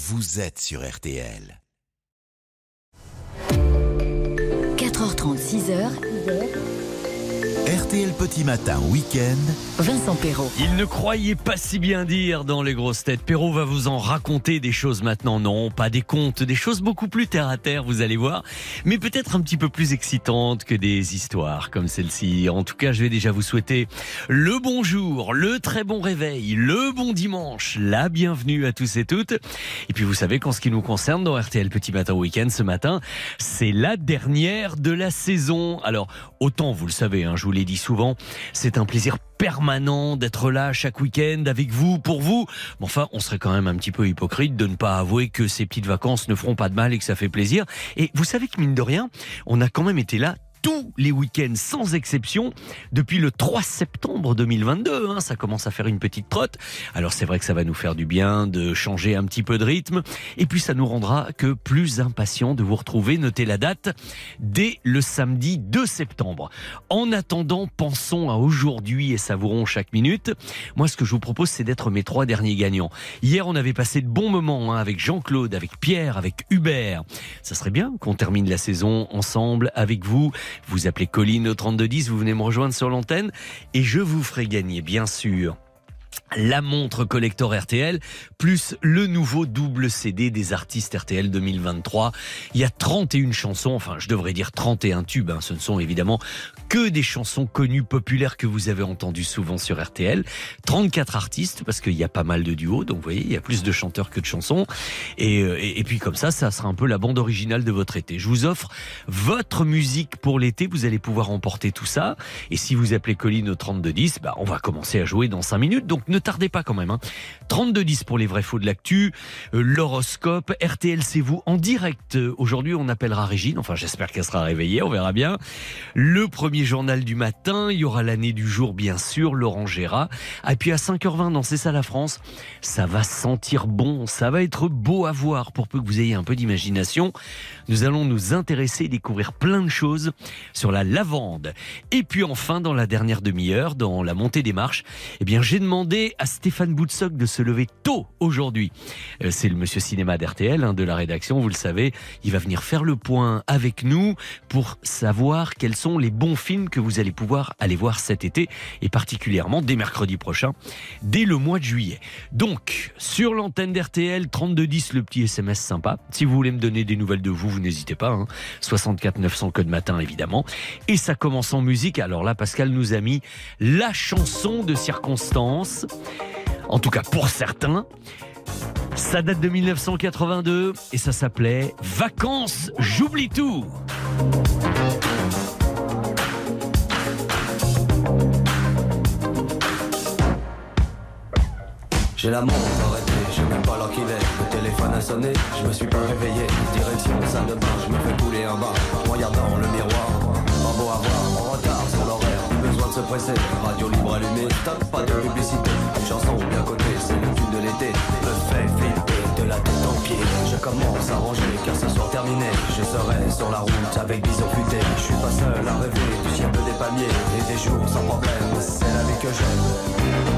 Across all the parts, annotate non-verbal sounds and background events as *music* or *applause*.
vous êtes sur RTL. 4h30, 6h. RTL Petit Matin Week-end. Vincent Perrault. Il ne croyait pas si bien dire dans les grosses têtes. Perrault va vous en raconter des choses maintenant. Non, pas des contes, des choses beaucoup plus terre à terre, vous allez voir. Mais peut-être un petit peu plus excitantes que des histoires comme celle-ci. En tout cas, je vais déjà vous souhaiter le bonjour, le très bon réveil, le bon dimanche, la bienvenue à tous et toutes. Et puis vous savez qu'en ce qui nous concerne dans RTL Petit Matin Week-end ce matin, c'est la dernière de la saison. Alors, autant vous le savez, hein, je vous dit souvent, c'est un plaisir permanent d'être là chaque week-end avec vous, pour vous. Mais enfin, on serait quand même un petit peu hypocrite de ne pas avouer que ces petites vacances ne feront pas de mal et que ça fait plaisir. Et vous savez que mine de rien, on a quand même été là tous les week-ends sans exception depuis le 3 septembre 2022. Hein, ça commence à faire une petite trotte. Alors c'est vrai que ça va nous faire du bien de changer un petit peu de rythme. Et puis ça nous rendra que plus impatients de vous retrouver. Notez la date dès le samedi 2 septembre. En attendant, pensons à aujourd'hui et savourons chaque minute. Moi ce que je vous propose c'est d'être mes trois derniers gagnants. Hier on avait passé de bons moments hein, avec Jean-Claude, avec Pierre, avec Hubert. Ça serait bien qu'on termine la saison ensemble avec vous. Vous appelez Colline au 3210, vous venez me rejoindre sur l'antenne et je vous ferai gagner, bien sûr, la montre collector RTL, plus le nouveau double CD des artistes RTL 2023. Il y a 31 chansons, enfin je devrais dire 31 tubes, hein. ce ne sont évidemment que des chansons connues, populaires que vous avez entendues souvent sur RTL. 34 artistes, parce qu'il y a pas mal de duos, donc vous voyez, il y a plus de chanteurs que de chansons. Et, euh, et puis comme ça, ça sera un peu la bande originale de votre été. Je vous offre votre musique pour l'été, vous allez pouvoir emporter tout ça. Et si vous appelez Colline au 3210, bah, on va commencer à jouer dans 5 minutes, donc ne tardez pas quand même. Hein. 3210 pour les vrais faux de l'actu, euh, l'horoscope, RTL c'est vous en direct. Euh, Aujourd'hui on appellera Régine, enfin j'espère qu'elle sera réveillée, on verra bien. Le premier journal du matin, il y aura l'année du jour bien sûr, Laurent Gérard. Et puis à 5h20 dans C'est ça la France, ça va sentir bon, ça va être beau à voir pour peu que vous ayez un peu d'imagination. Nous allons nous intéresser et découvrir plein de choses sur la lavande. Et puis enfin dans la dernière demi-heure, dans la montée des marches, eh bien j'ai demandé à Stéphane Boutsock de se lever tôt aujourd'hui. Euh, C'est le monsieur cinéma d'RTL, hein, de la rédaction, vous le savez. Il va venir faire le point avec nous pour savoir quels sont les bons films que vous allez pouvoir aller voir cet été et particulièrement dès mercredi prochain, dès le mois de juillet. Donc, sur l'antenne d'RTL, 3210, le petit SMS sympa. Si vous voulez me donner des nouvelles de vous, vous n'hésitez pas. Hein. 64 900 code matin, évidemment. Et ça commence en musique. Alors là, Pascal nous a mis la chanson de circonstance. En tout cas, pour certains. Ça date de 1982 et ça s'appelait Vacances, j'oublie tout. J'ai la montre arrêtée, je même pas l'heure qu'il est. Le téléphone a sonné, je me suis pas réveillé. Direction salle de bain, je me fais couler un bain. Je regarde dans le miroir, pas beau à voir, en retard sur l'horaire. Radio libre allumée, stop, pas de publicité. Chanson bien cotée, c'est le tube de l'été. Le fait flipper de la tête aux pieds. Je commence à ranger car ce soir terminé. Je serai sur la route avec bison futé. Je suis pas seul à rêver du ciel des palmiers et des jours sans problème. C'est la vie que j'aime.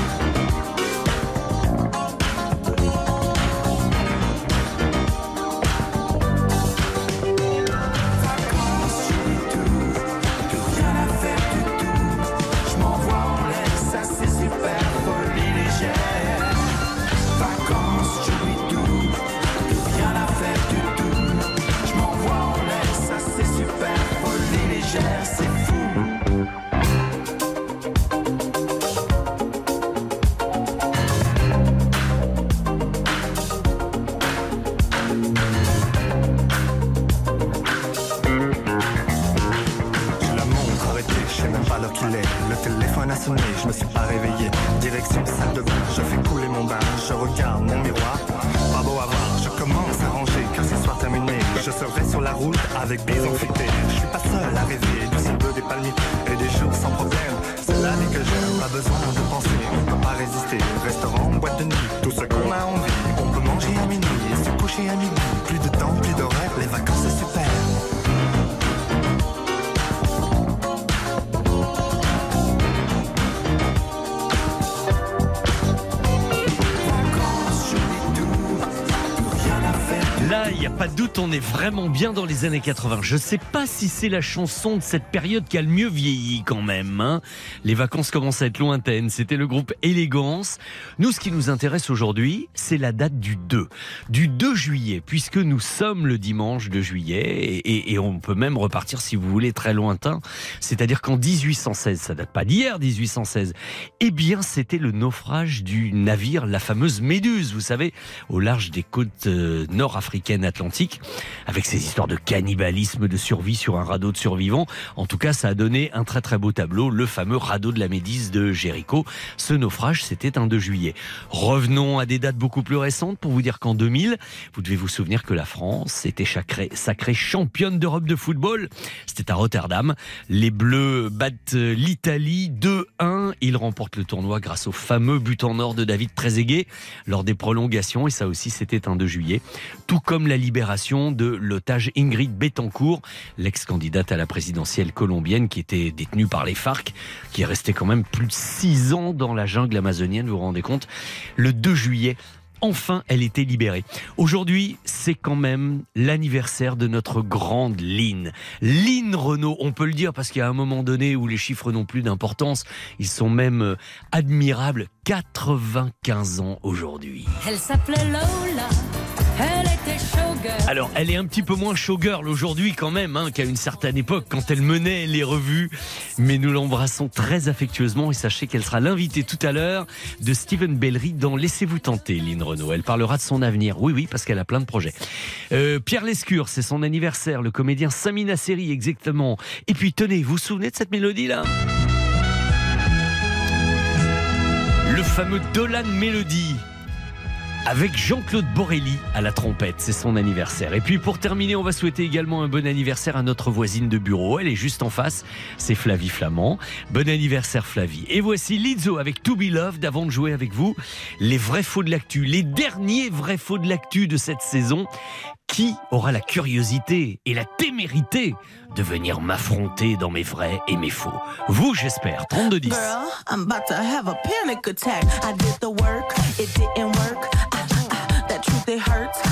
Je serai sur la route avec bison fité. Je suis pas seul à rêver du ciel bleu des palmiers et des jours sans problème. C'est la vie que j'aime, pas besoin de penser, on peut pas résister. Doute, on est vraiment bien dans les années 80. Je sais pas si c'est la chanson de cette période qui a le mieux vieilli quand même. hein. Les vacances commencent à être lointaines. C'était le groupe Élégance. Nous, ce qui nous intéresse aujourd'hui, c'est la date du 2. Du 2 juillet, puisque nous sommes le dimanche de juillet. Et, et- on peut même repartir, si vous voulez, très lointain. C'est-à-dire qu'en 1816, ça date pas d'hier, 1816, eh bien, c'était le naufrage du navire, la fameuse Méduse, vous savez, au large des côtes euh, nord-africaines atlantiques, avec ces histoires de cannibalisme, de survie sur un radeau de survivants. En tout cas, ça a donné un très très beau tableau, le fameux radeau de la Médise de Jéricho. Ce naufrage, c'était un 2 juillet. Revenons à des dates beaucoup plus récentes pour vous dire qu'en 2000, vous devez vous souvenir que la France était sacrée, championne d'Europe de football. C'était à Rotterdam. Les Bleus battent l'Italie 2-1. Ils remportent le tournoi grâce au fameux but en or de David Trezeguet lors des prolongations. Et ça aussi, c'était un 2 juillet. Tout comme la libération de l'otage Ingrid Betancourt, l'ex-candidate à la présidentielle colombienne qui était détenue par les FARC, qui est restée quand même plus de 6 ans dans la jungle amazonienne, vous vous rendez compte Le 2 juillet, Enfin, elle était libérée. Aujourd'hui, c'est quand même l'anniversaire de notre grande Lynn. Lynn Renault, on peut le dire parce qu'il y a un moment donné où les chiffres n'ont plus d'importance. Ils sont même euh, admirables. 95 ans aujourd'hui. Elle s'appelait Lola, elle était. Alors, elle est un petit peu moins showgirl aujourd'hui quand même hein, qu'à une certaine époque quand elle menait les revues. Mais nous l'embrassons très affectueusement et sachez qu'elle sera l'invitée tout à l'heure de Stephen Bellery dans Laissez-vous tenter, Lynn Renault. Elle parlera de son avenir. Oui, oui, parce qu'elle a plein de projets. Euh, Pierre Lescure, c'est son anniversaire. Le comédien Samina Seri, exactement. Et puis, tenez, vous vous souvenez de cette mélodie-là? Le fameux Dolan Melody avec Jean-Claude Borelli à la trompette. C'est son anniversaire. Et puis pour terminer, on va souhaiter également un bon anniversaire à notre voisine de bureau. Elle est juste en face. C'est Flavie Flamand. Bon anniversaire Flavie. Et voici Lizzo avec To Be Loved avant de jouer avec vous. Les vrais faux de l'actu. Les derniers vrais faux de l'actu de cette saison. Qui aura la curiosité et la témérité de venir m'affronter dans mes vrais et mes faux? Vous, j'espère. 32-10. Girl, I'm about to have a panic attack. I did the work, it didn't work.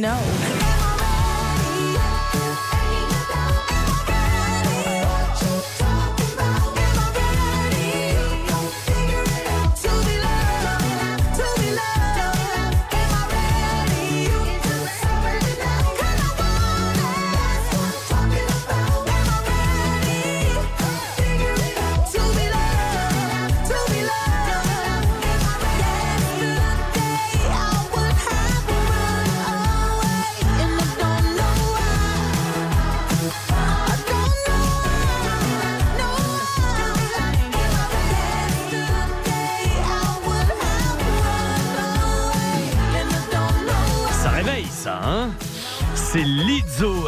know.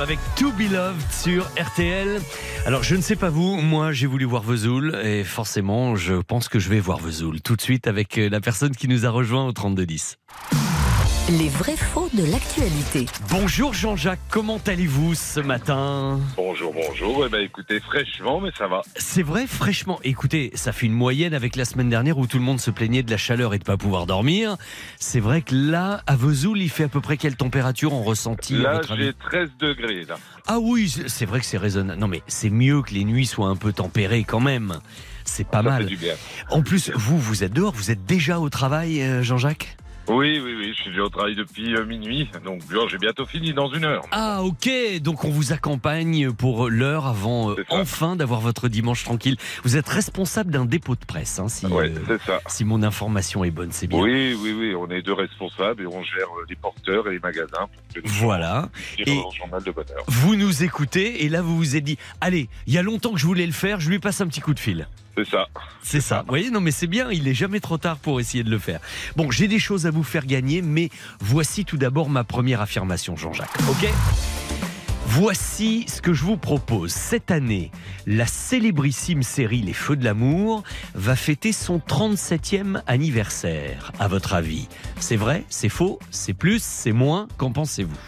Avec To Be Loved sur RTL. Alors je ne sais pas vous, moi j'ai voulu voir Vesoul et forcément je pense que je vais voir Vesoul tout de suite avec euh, la personne qui nous a rejoint au 3210. Les vrais faux de l'actualité. Bonjour Jean-Jacques, comment allez-vous ce matin Bonjour, bonjour. Eh ben, écoutez, fraîchement, mais ça va. C'est vrai, fraîchement. Écoutez, ça fait une moyenne avec la semaine dernière où tout le monde se plaignait de la chaleur et de pas pouvoir dormir. C'est vrai que là, à Vesoul, il fait à peu près quelle température en ressenti à Là, j'ai 13 degrés, là. Ah oui, c'est vrai que c'est raisonnable. Non mais c'est mieux que les nuits soient un peu tempérées quand même. C'est pas Ça mal. fait du bien. En plus, vous, vous êtes dehors, vous êtes déjà au travail, euh, Jean-Jacques Oui, oui, oui, je suis déjà au travail depuis euh, minuit, donc j'ai bientôt fini dans une heure. Ah ok, donc on vous accompagne pour l'heure avant euh, enfin d'avoir votre dimanche tranquille. Vous êtes responsable d'un dépôt de presse, hein, si, Ouais, euh, c'est ça. si mon information est bonne, c'est bien. Oui, oui, oui, on est deux responsables et on gère les porteurs et les magasins. Voilà. Et- journal de bonheur. Vous nous écoutez et là vous vous êtes dit, allez, il y a longtemps que je voulais le faire, je lui passe un petit coup de fil. C'est ça. C'est ça. Vous voyez, non mais c'est bien, il n'est jamais trop tard pour essayer de le faire. Bon, j'ai des choses à vous faire gagner, mais voici tout d'abord ma première affirmation, Jean-Jacques. Ok Voici ce que je vous propose. Cette année, la célébrissime série Les Feux de l'amour va fêter son 37e anniversaire. À votre avis, c'est vrai C'est faux C'est plus C'est moins? Qu'en pensez-vous?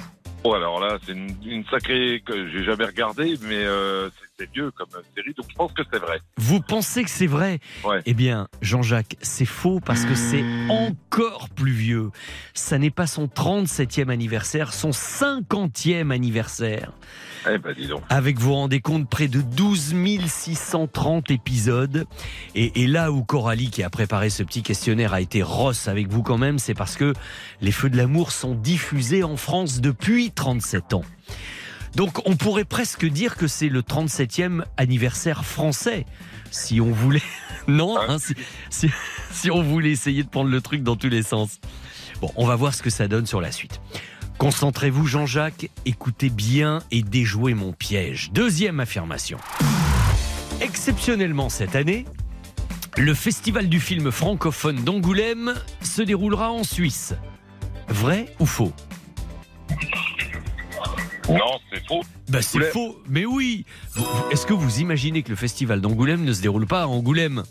Bon, alors là, c'est une, une sacrée que j'ai jamais regardée, mais euh, c'est- vieux comme série, donc je pense que c'est vrai. Vous pensez que c'est vrai Ouais. Eh bien, Jean-Jacques, c'est faux parce que c'est encore plus vieux. Ça n'est pas son 37e anniversaire, son 50e anniversaire. Eh ben, dis donc. Avec, vous vous rendez compte, près de 12 630 épisodes. Et, et là où Coralie, qui a préparé ce petit questionnaire, a été rosse avec vous quand même, c'est parce que les Feux de l'amour sont diffusés en France depuis 37 ans. Donc on pourrait presque dire que c'est le 37e anniversaire français, si on voulait. *laughs* Non, hein, si, si- si on voulait essayer de prendre le truc dans tous les sens. Bon, on va voir ce que ça donne sur la suite. Concentrez-vous Jean-Jacques, écoutez bien et déjouez mon piège. Deuxième affirmation. Exceptionnellement cette année, le festival du film francophone d'Angoulême se déroulera en Suisse. Vrai ou faux? Non, c'est faux. Bah c'est faux, mais oui. Est-ce que vous imaginez que le festival d'Angoulême ne se déroule pas à Angoulême?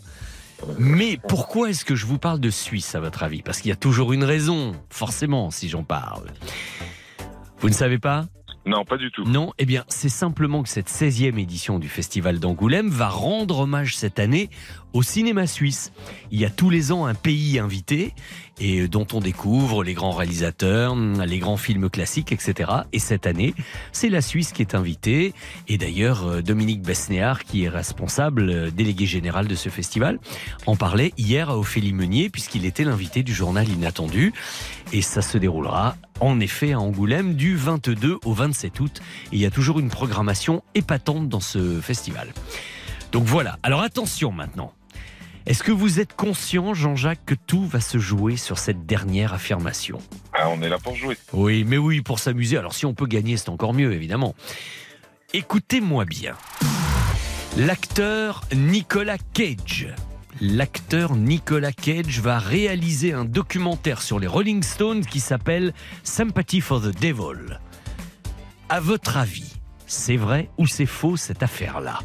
Mais pourquoi est-ce que je vous parle de Suisse à votre avis? Parce qu'il y a toujours une raison, forcément, si j'en parle. Vous ne savez pas? Non, pas du tout. Non, eh bien, c'est simplement que cette 16e édition du Festival d'Angoulême va rendre hommage cette année au cinéma suisse. Il y a tous les ans un pays invité et dont on découvre les grands réalisateurs, les grands films classiques, etc. Et cette année, c'est la Suisse qui est invitée. Et d'ailleurs, euh, Dominique Besnéard, qui est responsable, euh, délégué général de ce festival, en parlait hier à Ophélie Meunier, puisqu'il était l'invité du journal Inattendu. Et ça se déroulera en effet à Angoulême du 22 au 27 août. Et il y a toujours une programmation épatante dans ce festival. Donc voilà. Alors attention maintenant. Est-ce que vous êtes conscient, Jean-Jacques, que tout va se jouer sur cette dernière affirmation? Ah, on est là pour jouer. Oui, mais oui, pour s'amuser. Alors si on peut gagner, c'est encore mieux, évidemment. Écoutez-moi bien. L'acteur Nicolas Cage. L'acteur Nicolas Cage va réaliser un documentaire sur les Rolling Stones qui s'appelle Sympathy for the Devil. À votre avis, c'est vrai ou c'est faux cette affaire-là?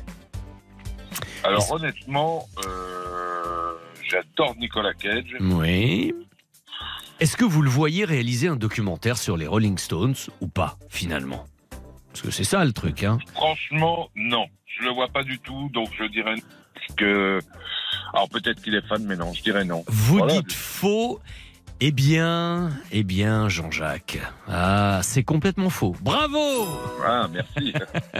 Alors honnêtement, euh, j'adore Nicolas Cage. Oui. Est-ce que vous le voyez réaliser un documentaire sur les Rolling Stones ou pas, finalement? Parce que c'est ça le truc, hein Franchement, non. Je le vois pas du tout, donc je dirais que... Alors peut-être qu'il est fan, mais non, je dirais non. Vous Voilà. dites faux. Eh bien, eh bien, Jean-Jacques. Ah, c'est complètement faux. Bravo Ah, merci.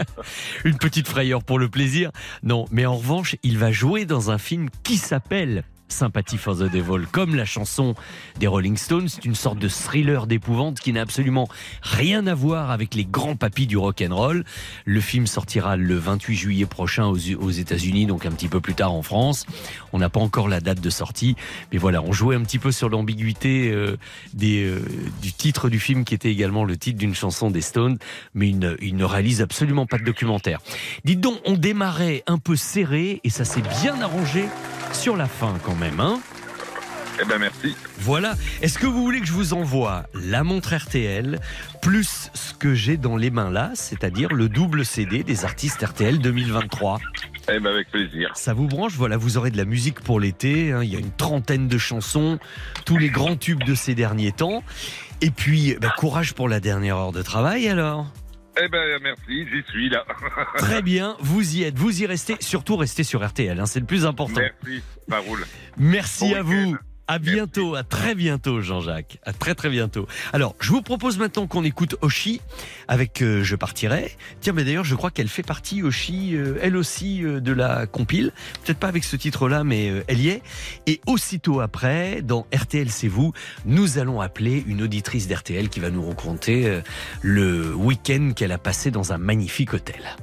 *laughs* Une petite frayeur pour le plaisir. Non, mais en revanche, il va jouer dans un film qui s'appelle Sympathy for the Devil, comme la chanson des Rolling Stones. C'est une sorte de thriller d'épouvante qui n'a absolument rien à voir avec les grands papis du rock and roll. Le film sortira le 28 juillet prochain aux, États-Unis, donc un petit peu plus tard en France. On n'a pas encore la date de sortie, mais voilà, on jouait un petit peu sur l'ambiguïté euh, euh, du titre du film qui était également le titre d'une chanson des Stones, mais il ne, il ne réalise absolument pas de documentaire. Dites donc, on démarrait un peu serré et ça s'est bien arrangé sur la fin quand même, hein Eh ben merci. Voilà. Est-ce que vous voulez que je vous envoie la montre RTL plus ce que j'ai dans les mains là, c'est-à-dire le double CD des artistes RTL 2023 Eh ben avec plaisir. Ça vous branche? Voilà, vous aurez de la musique pour l'été. hein. Il y a une trentaine de chansons, tous les grands tubes de ces derniers temps. Et puis, bah, courage pour la dernière heure de travail alors. Eh ben merci, j'y suis là. *laughs* Très bien, vous y êtes, vous y restez. Surtout restez sur RTL, hein, c'est le plus important. Merci, ça roule. Merci Bon à vous. À bientôt, à très bientôt, Jean-Jacques. À très très bientôt. Alors, je vous propose maintenant qu'on écoute Oshi avec euh, Je partirai. Tiens, mais d'ailleurs, je crois qu'elle fait partie, Oshi, euh, elle aussi, euh, de la compile. Peut-être pas avec ce titre-là, mais elle y est. Et aussitôt après, dans RTL, c'est vous, nous allons appeler une auditrice d'RTL qui va nous raconter le week-end qu'elle a passé dans un magnifique hôtel.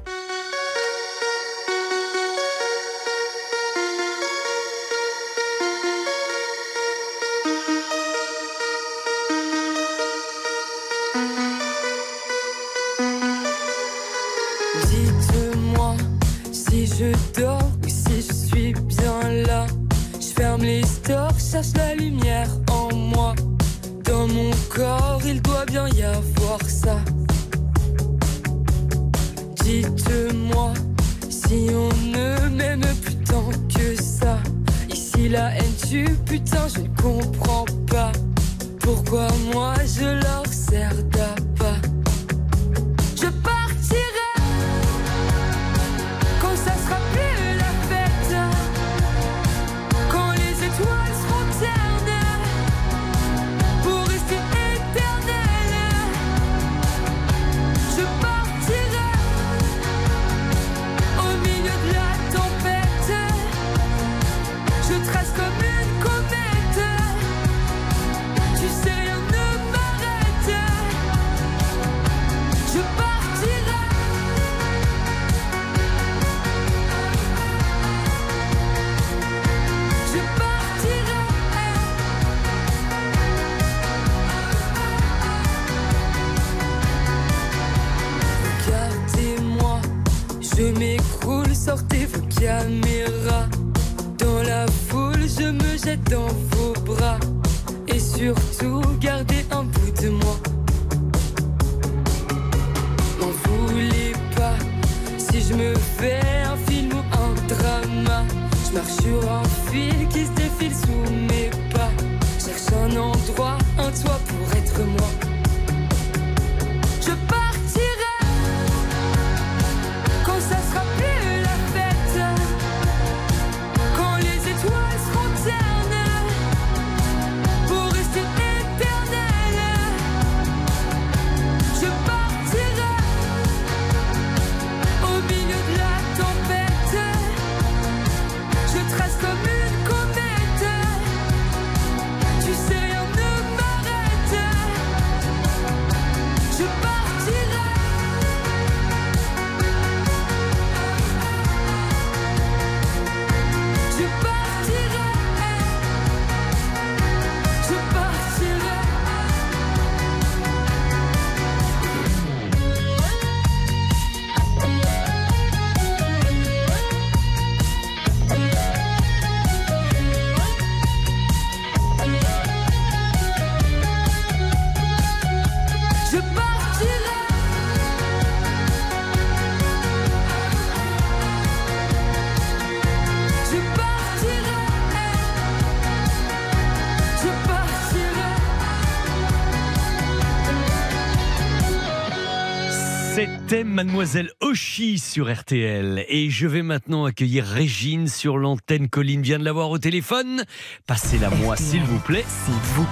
Mademoiselle Oshi sur RTL. Et je vais maintenant accueillir Régine sur l'antenne. Colline vient de l'avoir au téléphone. Passez-la moi, s'il vous plaît. C'est vous.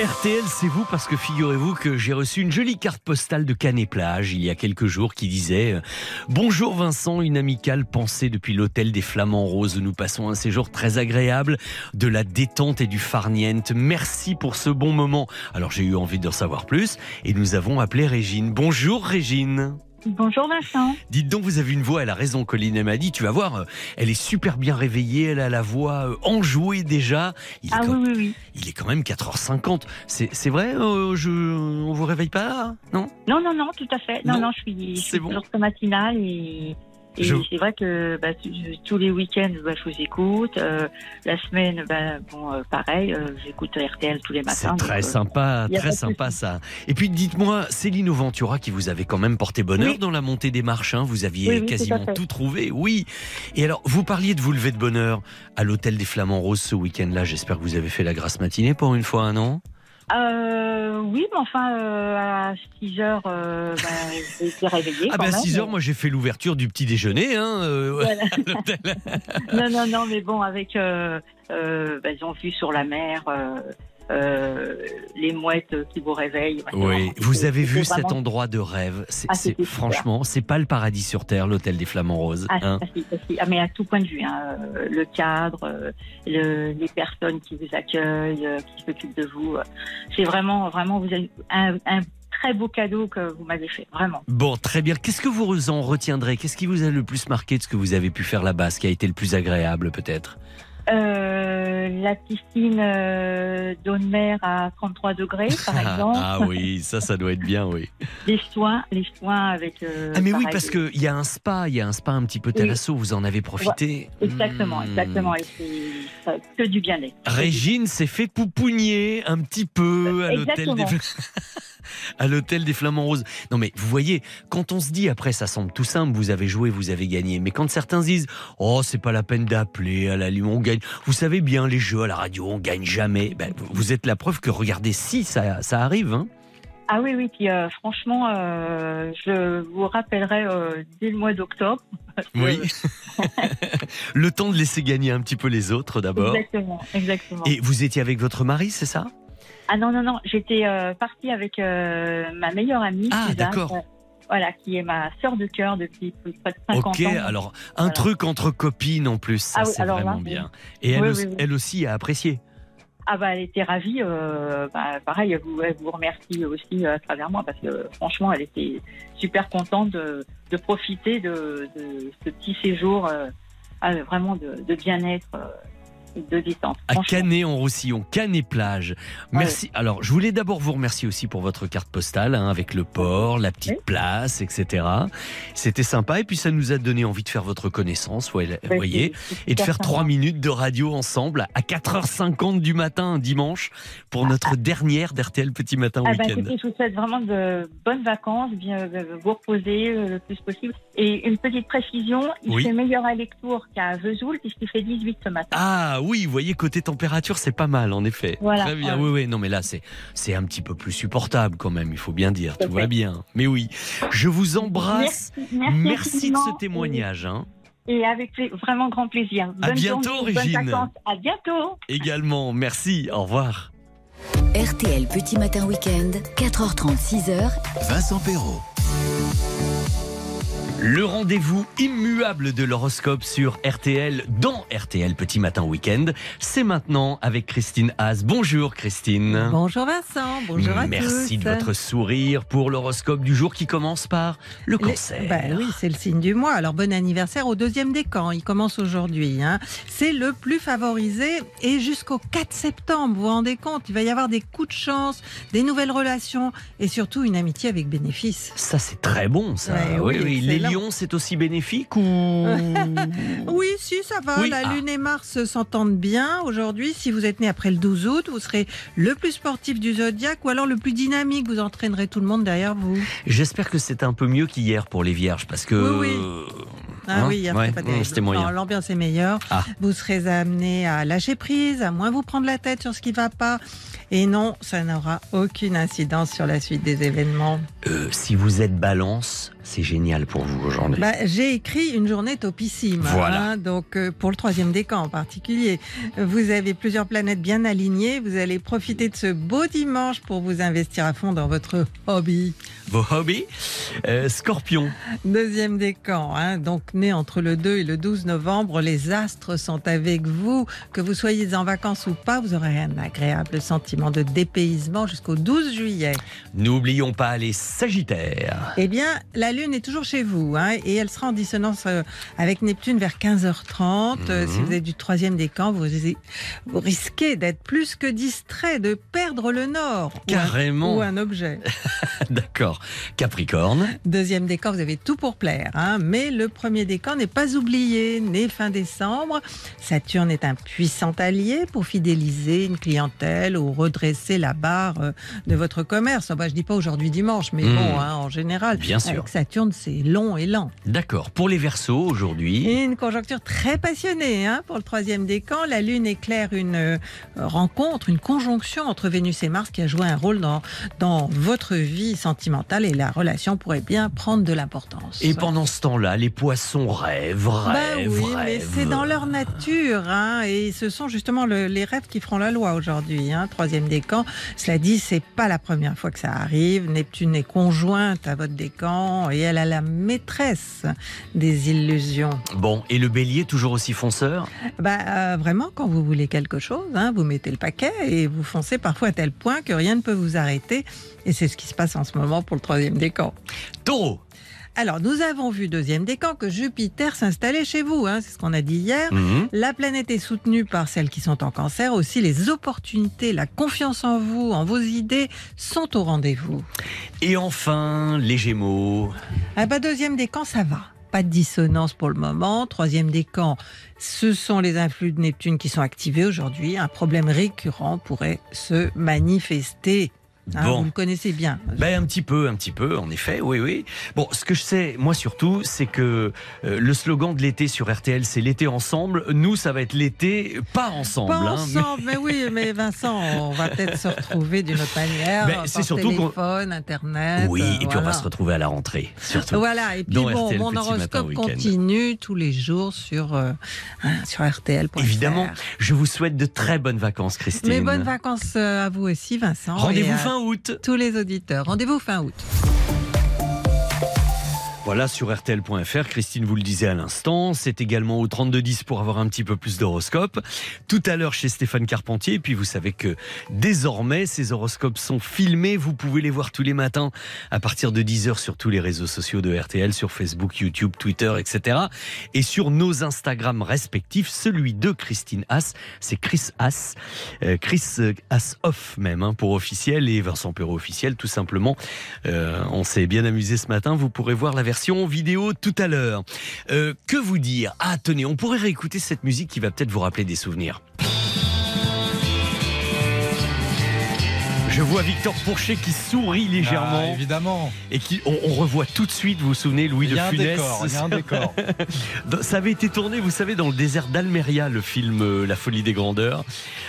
RTL, c'est vous parce que figurez-vous que j'ai reçu une jolie carte postale de Canet-Plage il y a quelques jours qui disait euh, Bonjour Vincent, une amicale pensée depuis l'hôtel des Flamands Roses. Nous passons un séjour très agréable, de la détente et du farniente. Merci pour ce bon moment. Alors j'ai eu envie de savoir plus et nous avons appelé Régine. Bonjour Régine. Bonjour Vincent. Dites donc, vous avez une voix, elle a raison, Colline. Elle m'a dit, tu vas voir, euh, elle est super bien réveillée, elle a la voix euh, enjouée déjà. Il est Ah quand- oui, oui, oui. il est quand même 4h50. C'est vrai, euh, je, on vous réveille pas là Non? Non, non, non, tout à fait. Non, Non, non, je suis, je c'est suis bon. toujours matinale et, et Je- c'est vrai que bah, tous les week-ends, bah, je vous écoute. Euh, la semaine, bah, bon, euh, pareil, euh, j'écoute RTL tous les matins. C'est très euh, sympa, très de sympa ça. Et puis dites-moi, Céline Ventura qui vous avait quand même porté bonheur Oui. dans la montée des marches, hein, vous aviez Oui, oui, tout quasiment tout trouvé, oui. Et alors, vous parliez de vous lever de bonheur à l'hôtel des Flamands Roses ce week-end-là. J'espère que vous avez fait la grasse matinée pour une fois, non? Euh, oui, mais enfin, euh, à 6 heures, euh, bah, j'ai été réveillée. Ah ben à même. 6 heures, moi j'ai fait l'ouverture du petit déjeuner. Hein, euh, Voilà. *laughs* à non, non, non, mais bon, avec, euh, euh, bah, ils ont vu sur la mer euh, les mouettes qui vous réveillent. Oui, vous avez vu cet endroit de rêve? C'est, Ah, c'est- franchement, c'est pas le paradis sur terre, l'hôtel des Flamands Roses. Ah, hein. ah, si, ah, si. Ah, mais à tout point de vue, hein, euh, le cadre, euh, le- les personnes qui vous accueillent, qui s'occupent de vous, c'est vraiment, vraiment, vous avez un, un très beau cadeau que vous m'avez fait, vraiment. Bon, très bien. Qu'est-ce que vous en retiendrez? Qu'est-ce qui vous a le plus marqué de ce que vous avez pu faire là-bas? Ce qui a été le plus agréable, peut-être? Euh, la piscine euh, d'eau de mer à 33 degrés, par *laughs* exemple. Ah oui, ça, ça doit être bien, oui. *laughs* Les soins, les soins avec. euh, Ah mais oui, parce qu'il y a un spa, il y a un spa un petit peu Thalasso, vous en avez profité. Exactement, Hmm. exactement. Et c'est que du bien-être. Régine s'est fait poupougner un petit peu à l'hôtel des... Exactement. *laughs* à l'hôtel des Flamands Roses. Non mais vous voyez, quand on se dit après ça semble tout simple, vous avez joué, vous avez gagné. Mais quand certains disent "Oh, c'est pas la peine d'appeler à la limite, on gagne." Vous savez bien les jeux à la radio, on gagne jamais. Ben, vous- êtes la preuve que regardez si ça ça arrive hein. Ah oui, oui, puis euh, franchement, euh, je vous rappellerai euh, dès le mois d'octobre. Oui. *laughs* Le temps de laisser gagner un petit peu les autres d'abord. Exactement, exactement. Et vous étiez avec votre mari, c'est ça? Ah non, non, non, j'étais partie avec ma meilleure amie. Ah, d'accord. Voilà, qui est ma sœur de cœur depuis plus près de 50 Ok, ans. alors un Voilà. truc entre copines en plus, ça Ah oui, c'est là, vraiment bien. Et elle, Oui, aussi, oui, oui. elle aussi a apprécié. Ah bah elle était ravie. euh, bah, pareil, elle vous, elle vous remercie aussi euh, à travers moi parce que euh, franchement, elle était super contente de, de profiter de, de ce petit séjour euh, ah, vraiment de, de bien-être, euh, de détente. À. Canet en Roussillon, Canet plage. Merci. Alors, je voulais d'abord vous remercier aussi pour votre carte postale hein, avec le port, la petite place, etc. C'était sympa et puis ça nous a donné envie de faire votre connaissance, vous voyez, et de faire trois minutes de radio ensemble à 4h50 du matin un dimanche pour notre *laughs* dernière d'RTL Petit Matin Ah bah, Week-end. je vous souhaite vraiment de bonnes vacances, bien euh, vous reposer euh, le plus possible. Et une petite précision, il fait meilleur à Lectour qu'à Vesoul puisqu'il fait 18 ce matin. Ah oui, vous voyez, côté température, c'est pas mal, en effet. Voilà, Très bien, ouais. oui, oui. Non, mais là, c'est, c'est un petit peu plus supportable quand même, il faut bien dire. Tout va bien. Mais oui, je vous embrasse. Merci, merci de ce témoignage. hein. Et avec vraiment grand plaisir. À Bonne bientôt, journée, Régine. À bientôt. Également, merci. Au revoir. RTL Petit Matin Week-end, 4h30, 6h. Vincent Perrault. Le rendez-vous immuable de l'horoscope sur RTL, dans RTL Petit Matin Week-end, c'est maintenant avec Christine Haas. Bonjour Christine. Bonjour Vincent, bonjour à tous. Merci de votre sourire pour l'horoscope du jour qui commence par le cancer. bah oui, c'est le signe du mois. Alors bon anniversaire au deuxième décan. Il commence aujourd'hui. hein. C'est le plus favorisé et jusqu'au 4 septembre. Vous vous rendez compte Il va y avoir des coups de chance, des nouvelles relations et surtout une amitié avec bénéfice. Ça, c'est très bon, ça. Ouais, oui, oui, oui. Lions, c'est aussi bénéfique ou. *laughs* Oui, si, ça va. Oui, La ah. Lune et Mars s'entendent bien aujourd'hui. Si vous êtes né après le 12 août, vous serez le plus sportif du zodiaque ou alors le plus dynamique. Vous entraînerez tout le monde derrière vous. J'espère que c'est un peu mieux qu'hier pour les vierges parce que. Oui, Ah Hein oui, Ouais, c'était pas. Non, L'ambiance est meilleure. Ah. Vous serez amené à lâcher prise, à moins vous prendre la tête sur ce qui va pas. Et non, ça n'aura aucune incidence sur la suite des événements. Euh, si vous êtes balance, c'est génial pour vous aujourd'hui Bah, J'ai écrit une journée topissime. Voilà. hein, donc, euh, pour le troisième décan en particulier. Vous avez plusieurs planètes bien alignées. Vous allez profiter de ce beau dimanche pour vous investir à fond dans votre hobby. Vos hobbies Euh, Scorpion. Deuxième décan, hein, donc né entre le 2 et le 12 novembre, les astres sont avec vous. Que vous soyez en vacances ou pas, vous aurez un agréable sentiment de dépaysement jusqu'au 12 juillet. N'oublions pas les Sagittaires. Eh bien, la Lune est toujours chez vous hein, et elle sera en dissonance euh, avec Neptune vers 15h30. Euh, Si Mhm. vous êtes du troisième décan, vous, vous risquez d'être plus que distrait, de perdre le nord. ou un- Carrément. Ou un objet. *laughs* D'accord. Capricorne. Deuxième décan, vous avez tout pour plaire. hein, mais le premier décan n'est pas oublié. Né fin décembre, Saturne est un puissant allié pour fidéliser une clientèle ou redresser la barre euh, de votre commerce. Bah, je dis pas aujourd'hui dimanche, mais Hmm. bon, hein, en général. Bien sûr. Avec Saturne, c'est long et lent. D'accord. Pour les Verseaux aujourd'hui. Une conjoncture très passionnée hein, pour le troisième décan. La Lune éclaire une euh, rencontre, une conjonction entre Vénus et Mars qui a joué un rôle dans, dans votre vie sentimentale et la relation pourrait bien prendre de l'importance. Et pendant ce temps-là, les poissons rêvent, Bah rêvent, oui, mais c'est dans leur nature, hein, et ce sont justement le- les rêves qui feront la loi aujourd'hui. Hein, troisième décan, cela dit, c'est pas la première fois que ça arrive. Neptune est conjointe à votre décan et elle a la maîtresse des illusions. Bon, et le bélier toujours aussi fonceur? Bah euh, vraiment, quand vous voulez quelque chose, hein, vous mettez le paquet et vous foncez parfois à tel point que rien ne peut vous arrêter. Et c'est ce qui se passe en ce moment pour le troisième décan. Taureau Alors, nous avons vu, deuxième décan, que Jupiter s'installait chez vous. hein, c'est ce qu'on a dit hier. Mhm. La planète est soutenue par celles qui sont en cancer. Aussi, les opportunités, la confiance en vous, en vos idées, sont au rendez-vous. Et enfin, les gémeaux. Ah bah, deuxième décan, ça va. Pas de dissonance pour le moment. Troisième décan, ce sont les influx de Neptune qui sont activés aujourd'hui. Un problème récurrent pourrait se manifester. Hein, Bon. Vous le connaissez bien. Ben un petit peu, un petit peu, en effet, oui, oui. Bon, ce que je sais, moi surtout, c'est que euh, le slogan de l'été sur RTL, c'est l'été ensemble. Nous, ça va être l'été pas ensemble. Pas hein. ensemble, mais oui, mais *laughs* Vincent, on va peut-être se retrouver d'une autre manière. Ben, c'est surtout téléphone, internet. Oui, euh, et puis on va se retrouver à la rentrée, surtout. Voilà, et puis Dans bon, RTL mon horoscope continue tous les jours sur, euh, hein, sur RTL. Évidemment, je vous souhaite de très bonnes vacances, Christine. Mais bonnes vacances euh, à vous aussi, Vincent. Rendez-vous fin Tous les auditeurs. Rendez-vous fin août. Voilà sur RTL.fr, Christine vous le disait à l'instant, c'est également au 3210 pour avoir un petit peu plus d'horoscopes. Tout à l'heure chez Stéphane Carpentier, et puis vous savez que désormais ces horoscopes sont filmés, vous pouvez les voir tous les matins à partir de 10h sur tous les réseaux sociaux de RTL, sur Facebook, YouTube, Twitter, etc. Et sur nos Instagram respectifs, celui de Christine Haas, c'est Chris Haas, euh, Chris euh, Haas off même hein, pour officiel et Vincent Perrault officiel tout simplement. Euh, on s'est bien amusé ce matin, vous pourrez voir la version vidéo tout à l'heure. Euh, que vous dire? Ah tenez, on pourrait réécouter cette musique qui va peut-être vous rappeler des souvenirs. Je vois Victor Pourchet qui sourit légèrement. Ah, évidemment. Et qui, on, on revoit tout de suite, vous vous souvenez, Louis de Funès. il y a un décor. *laughs* Ça avait été tourné, vous savez, dans le désert d'Almeria, le film euh, La folie des grandeurs.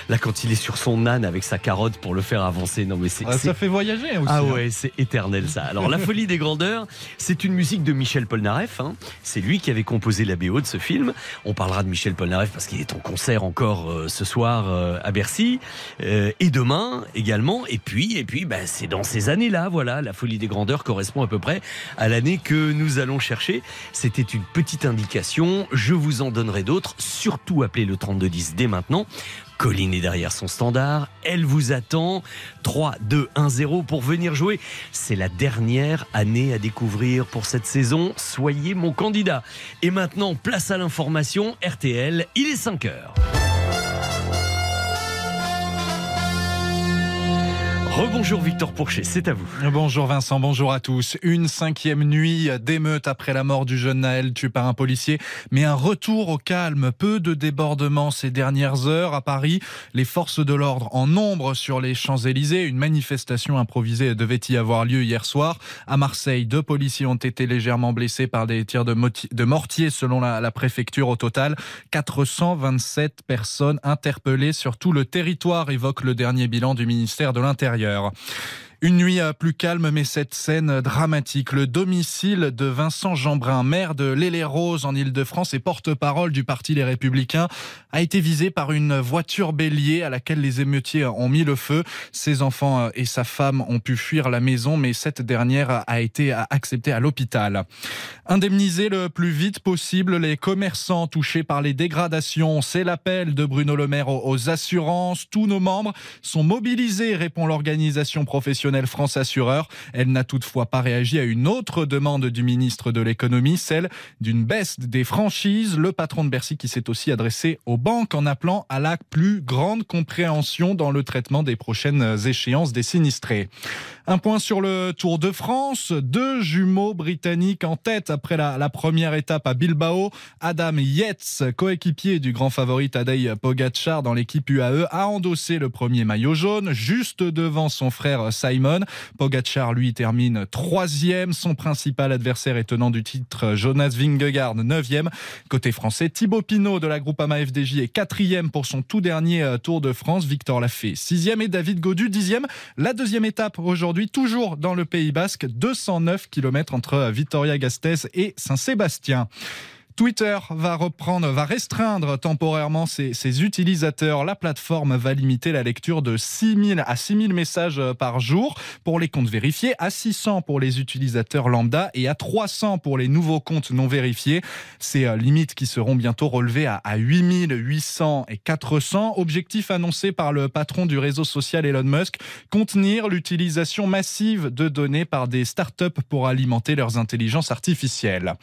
Là, quand il est sur son âne avec sa carotte pour le faire avancer. Non, mais c'est. Ah, ça fait voyager aussi. Ah hein. ouais, c'est éternel ça. Alors La folie des grandeurs, c'est une musique de Michel Polnareff. hein. C'est lui qui avait composé la BO de ce film. On parlera de Michel Polnareff parce qu'il est en concert encore euh, ce soir euh, à Bercy Euh, et demain également. Et puis, et puis, bah, c'est dans ces années-là, voilà, La folie des grandeurs correspond à peu près à l'année que nous allons chercher. C'était une petite indication. Je vous en donnerai d'autres. Surtout appelez le 3210 dès maintenant. Colline est derrière son standard. Elle vous attend. 3, 2, 1, 0 pour venir jouer. C'est la dernière année à découvrir pour cette saison. Soyez mon candidat. Et maintenant, place à l'information. RTL, il est 5 heures. Rebonjour Victor Pourchet, c'est à vous. Bonjour Vincent, bonjour à tous. Une cinquième nuit d'émeute après la mort du jeune Naël tué par un policier, mais un retour au calme. Peu de débordements ces dernières heures à Paris. Les forces de l'ordre en nombre sur les Champs-Élysées. Une manifestation improvisée devait y avoir lieu hier soir. À Marseille, deux policiers ont été légèrement blessés par des tirs de, mortier selon la, la préfecture. Au total, 427 personnes interpellées sur tout le territoire, évoque le dernier bilan du ministère de l'Intérieur extérieure. Une nuit euh, plus calme, mais cette scène dramatique. Le domicile de Vincent Jeanbrun, maire de l'Île-et-Rose en Ile-de-France et porte-parole du Parti Les Républicains, a été visé par une voiture bélier à laquelle les émeutiers ont mis le feu. Ses enfants euh, et sa femme ont pu fuir la maison, mais cette dernière a été acceptée à l'hôpital. Indemniser le plus vite possible les commerçants touchés par les dégradations, c'est l'appel de Bruno Le Maire aux assurances. Tous nos membres sont mobilisés, répond l'organisation professionnelle France Assureur. Elle n'a toutefois pas réagi à une autre demande du ministre de l'économie, celle d'une baisse des franchises. Le patron de Bercy qui s'est aussi adressé aux banques en appelant à la plus grande compréhension dans le traitement des prochaines échéances des sinistrés. Un point sur le Tour de France. Deux jumeaux britanniques en tête après la, première étape à Bilbao. Adam Yates, coéquipier du grand favori Tadej Pogacar dans l'équipe UAE, a endossé le premier maillot jaune juste devant son frère Simon. Pogacar, lui, termine troisième. Son principal adversaire est tenant du titre Jonas Vingegaard, neuvième. Côté français, Thibaut Pinot de la Groupama FDJ est quatrième pour son tout dernier euh, Tour de France. Victor Lafay, sixième et David Godu, dixième. La deuxième étape aujourd'hui, toujours dans le Pays Basque, 209 km entre Vitoria-Gasteiz et Saint-Sébastien. Twitter va reprendre, va restreindre temporairement ses, utilisateurs. La plateforme va limiter la lecture de 6000 à 6000 messages par jour pour les comptes vérifiés, à 600 pour les utilisateurs lambda et à 300 pour les nouveaux comptes non vérifiés. Ces euh, limites qui seront bientôt relevées à, à 8800 et 400. Objectif annoncé par le patron du réseau social Elon Musk, contenir l'utilisation massive de données par des startups pour alimenter leurs intelligences artificielles.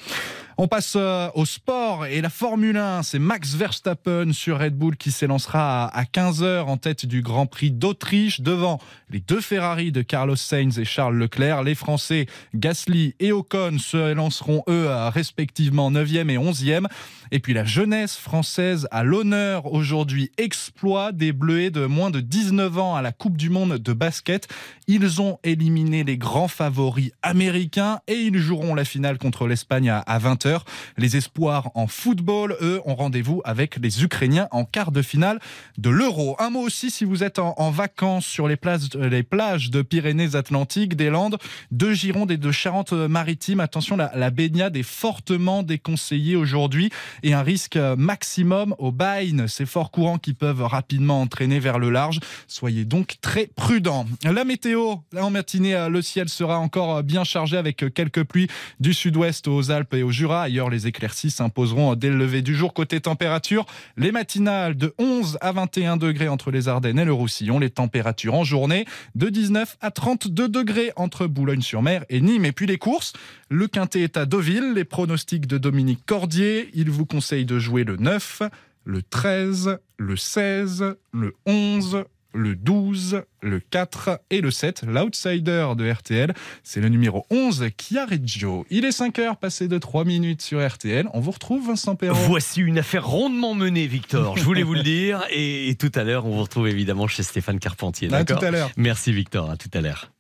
On passe euh, au sport et la Formule 1. C'est Max Verstappen sur Red Bull qui s'élancera à 15h en tête du Grand Prix d'Autriche devant les deux Ferrari de Carlos Sainz et Charles Leclerc. Les Français Gasly et Ocon se lanceront eux respectivement 9e et 11e. Et puis la jeunesse française à l'honneur aujourd'hui. Exploit des Bleuets de moins de 19 ans à la Coupe du Monde de basket. Ils ont éliminé les grands favoris américains et ils joueront la finale contre l'Espagne à 20h. Les espoirs en football, eux, ont rendez-vous avec les Ukrainiens en quart de finale de l'Euro. Un mot aussi si vous êtes en, vacances sur les plages, les plages de Pyrénées-Atlantiques, des Landes, de Gironde et de Charente-Maritime. Attention, la, baignade est fortement déconseillée aujourd'hui et un risque maximum au bain. Ces forts courants qui peuvent rapidement entraîner vers le large. Soyez donc très prudents. La météo, en matinée, le ciel sera encore bien chargé avec quelques pluies du sud-ouest aux Alpes et au Jura Ailleurs, les éclaircies s'imposeront dès le lever du jour. Côté température, les matinales de 11 à 21 degrés entre les Ardennes et le Roussillon. Les températures en journée de 19 à 32 degrés entre Boulogne-sur-Mer et Nîmes. Et puis les courses, le Quintet est à Deauville. Les pronostics de Dominique Cordier. Il vous conseille de jouer le 9, le 13, le 16, le 11, le 12, le 4 et le 7. L'outsider de RTL, c'est le numéro 11, Chiareggio. Il est 5 heures, passé de 3 minutes sur RTL. On vous retrouve, Vincent Perron. Voici une affaire rondement menée, Victor. Je voulais vous le dire. Et, et, tout à l'heure, on vous retrouve évidemment chez Stéphane Carpentier. À tout à l'heure. Merci, Victor. À tout à l'heure.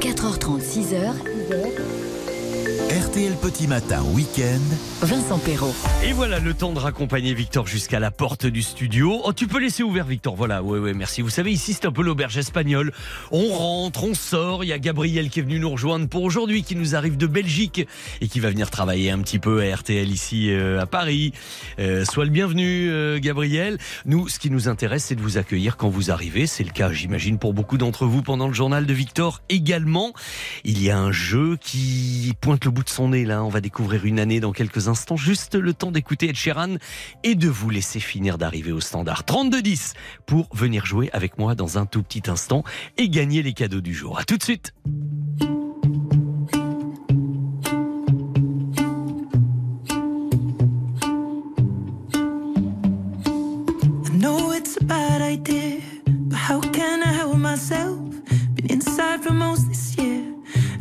4h30, 6h. RTL Petit Matin Week-end. Vincent Perrault. Et voilà le temps de raccompagner Victor jusqu'à la porte du studio. Oh, tu peux laisser ouvert, Victor. Voilà, ouais, ouais, merci. Vous savez, ici, c'est un peu l'auberge espagnole. On rentre, on sort. Il y a Gabriel qui est venu nous rejoindre pour aujourd'hui, qui nous arrive de Belgique et qui va venir travailler un petit peu à RTL ici euh, à Paris. Euh, sois le bienvenu, euh, Gabriel. Nous, ce qui nous intéresse, c'est de vous accueillir quand vous arrivez. C'est le cas, j'imagine, pour beaucoup d'entre vous pendant le journal de Victor également. Il y a un jeu qui pointe le bout son nez là. On va découvrir une année dans quelques instants. Juste le temps d'écouter Ed Sheeran et de vous laisser finir d'arriver au standard 32-10 pour venir jouer avec moi dans un tout petit instant et gagner les cadeaux du jour. À tout de suite.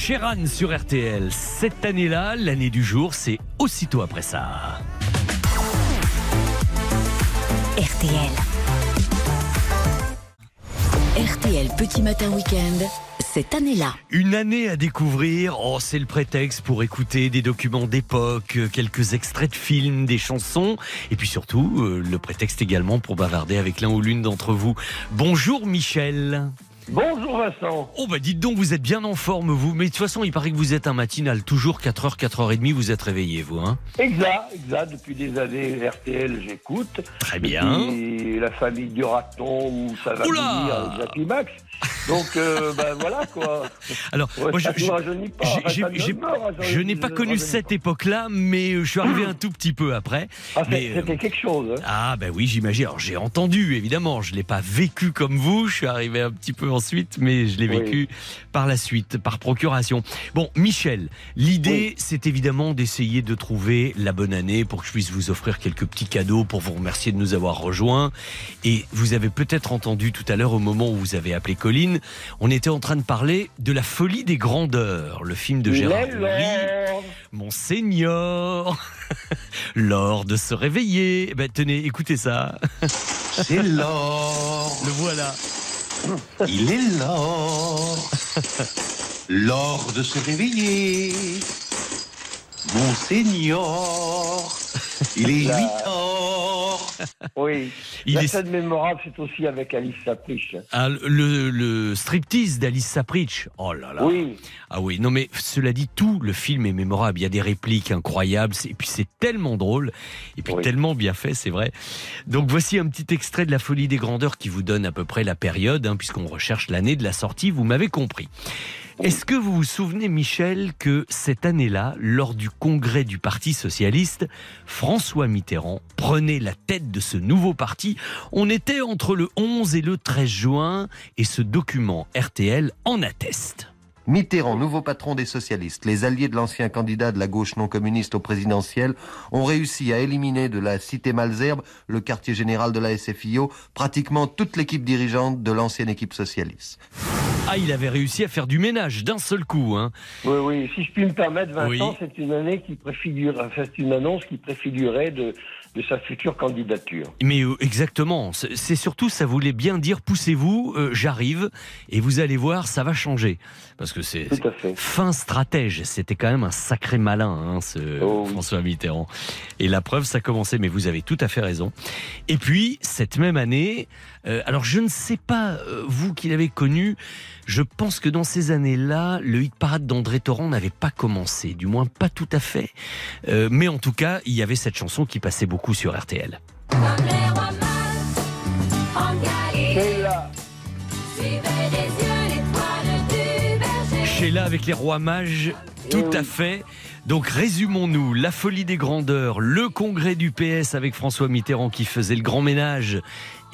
Sheeran sur RTL. Cette année-là, l'année du jour, c'est aussitôt après ça. RTL. RTL Petit Matin Week-end, cette année-là. Une année à découvrir, oh, c'est le prétexte pour écouter des documents d'époque, quelques extraits de films, des chansons, et puis surtout, euh, le prétexte également pour bavarder avec l'un ou l'une d'entre vous. Bonjour Michel. Bonjour Vincent. Oh bah dites donc, vous êtes bien en forme vous, mais de toute façon il paraît que vous êtes un matinal, toujours 4h, 4h30, vous êtes réveillé vous. Hein Exact, exact. Depuis des années, RTL, j'écoute. Très bien. Et la famille du raton où ça va Oula venir, Max. Donc, euh, ben voilà quoi. Alors, Ouais, moi, je, ne ne je n'ai pas connu cette époque-là, mais euh, je suis arrivé un tout petit peu après. Ah, euh, C'était quelque chose. hein. Ah ben oui, j'imagine. Alors j'ai entendu, évidemment, je l'ai pas vécu comme vous. Je suis arrivé un petit peu ensuite, mais je l'ai Oui. vécu par la suite, par procuration. Bon, Michel, l'idée, c'est évidemment d'essayer de trouver la bonne année pour que je puisse vous offrir quelques petits cadeaux pour vous remercier de nous avoir rejoints. Et vous avez peut-être entendu tout à l'heure, au moment où vous avez appelé Colline, on était en train de parler de la folie des grandeurs, le film de Gérard Louis. Monseigneur, l'heure *laughs* de se réveiller. Eh Ben, tenez, écoutez ça. C'est l'or. Le voilà. Il est l'or. L'or de se réveiller. Monseigneur. Il est La- 8 heures. Oui. Il la est- scène mémorable, c'est aussi avec Alice Sapriche. Ah, le, le striptease d'Alice Sapritch. Oh là là. Oui. Ah oui, non mais cela dit, tout le film est mémorable. Il y a des répliques incroyables. Et puis c'est tellement drôle. Et puis Oui. tellement bien fait, c'est vrai. Donc voici un petit extrait de La Folie des Grandeurs qui vous donne à peu près la période, hein, puisqu'on recherche l'année de la sortie. Vous m'avez compris. Est-ce que vous vous souvenez, Michel, que cette année-là, lors du congrès du Parti socialiste, François Mitterrand prenait la tête de ce nouveau parti? On était entre le 11 et le 13 juin, et ce document RTL en atteste. Mitterrand, nouveau patron des socialistes, les alliés de l'ancien candidat de la gauche non communiste au présidentiel, ont réussi à éliminer de la cité Malzerbe, le quartier général de la SFIO, pratiquement toute l'équipe dirigeante de l'ancienne équipe socialiste. Ah, il avait réussi à faire du ménage d'un seul coup. Hein. Oui, oui. Si je puis me permettre, Vincent, Oui. c'est une année qui préfigure, enfin, c'est une annonce qui préfigurait de, de sa future candidature. Mais euh, exactement, c'est surtout, ça voulait bien dire poussez-vous, euh, j'arrive, et vous allez voir, ça va changer. Parce que c'est fin stratège, c'était quand même un sacré malin, hein, ce Oh François Mitterrand. Et la preuve, ça commençait, mais vous avez tout à fait raison. Et puis, cette même année, euh, alors je ne sais pas, euh, vous qui l'avez connu, je pense que dans ces années-là, le hit parade d'André Torrent n'avait pas commencé, du moins pas tout à fait. Euh, mais en tout cas, il y avait cette chanson qui passait beaucoup sur RTL. Sheila avec les rois mages, tout à fait. Donc résumons-nous, la folie des grandeurs, le congrès du PS avec François Mitterrand qui faisait le grand ménage.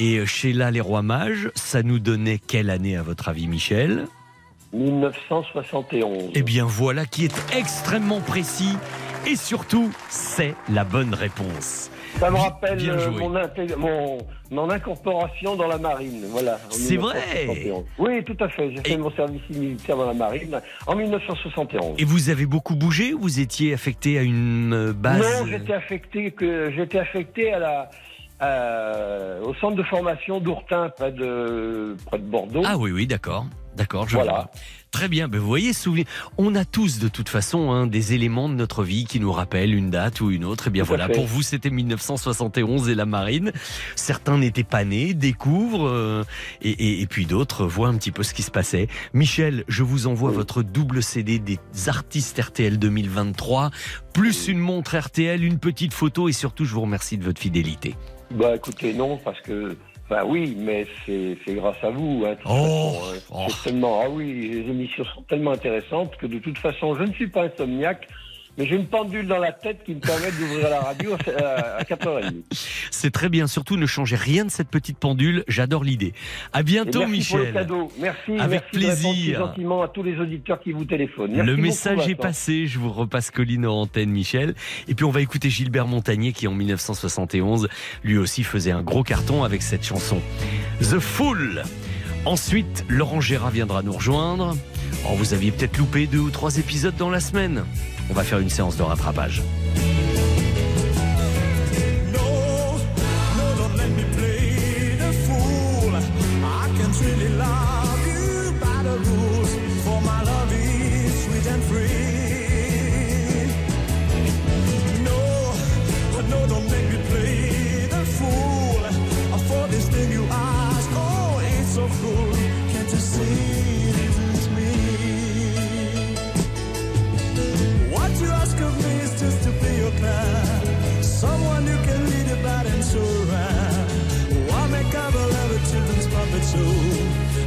Et euh, Sheila les rois mages, ça nous donnait quelle année à votre avis Michel? 1971. Eh bien voilà qui est extrêmement précis et surtout c'est la bonne réponse. Ça me rappelle bien euh, joué. mon, intég- mon, mon incorporation dans la marine. Voilà. C'est vrai 1971. Oui, tout à fait. J'ai fait mon service militaire dans la marine en 1971. Et vous avez beaucoup bougé ou vous étiez affecté à une euh, base Non, j'étais affecté que j'étais affecté à la à- au centre de formation d'Ourtin près de près de Bordeaux. Ah oui, oui, d'accord. D'accord, je Voilà. vois. Très bien. Ben, vous voyez, souvenez- on a tous de toute façon hein, des éléments de notre vie qui nous rappellent une date ou une autre. Et bien Tout à voilà, fait. pour vous, c'était 1971 et la marine. Certains n'étaient pas nés, découvrent, euh, et, et- et puis d'autres voient un petit peu ce qui se passait. Michel, je vous envoie votre double CD des artistes RTL 2023, plus une montre RTL, une petite photo, et surtout, je vous remercie de votre fidélité. Bah écoutez, non, parce que. Enfin oui, mais c'est c'est grâce à vous. Hein, toute Oh, façon. C'est tellement. Ah oui, les émissions sont tellement intéressantes que de toute façon, je ne suis pas insomniaque, mais j'ai une pendule dans la tête qui me permet d'ouvrir la radio à, à 4h30. C'est très bien. Surtout, ne changez rien de cette petite pendule. J'adore l'idée. À bientôt, Et merci pour le Michel. cadeau. Merci, Avec merci de plaisir. gentiment à tous les auditeurs qui vous téléphonent. Merci Le beaucoup, message est Vincent. passé, je vous repasse Colline en antenne, Michel. Et puis on va écouter Gilbert Montagnier qui en 1971, lui aussi faisait un gros carton avec cette chanson. The Fool. Ensuite, Laurent Gérard viendra nous rejoindre. Oh, vous aviez peut-être loupé deux ou trois épisodes dans la semaine. On va faire une séance de rattrapage. Someone you can lead about and show around. Why make up a love a children's puppet show?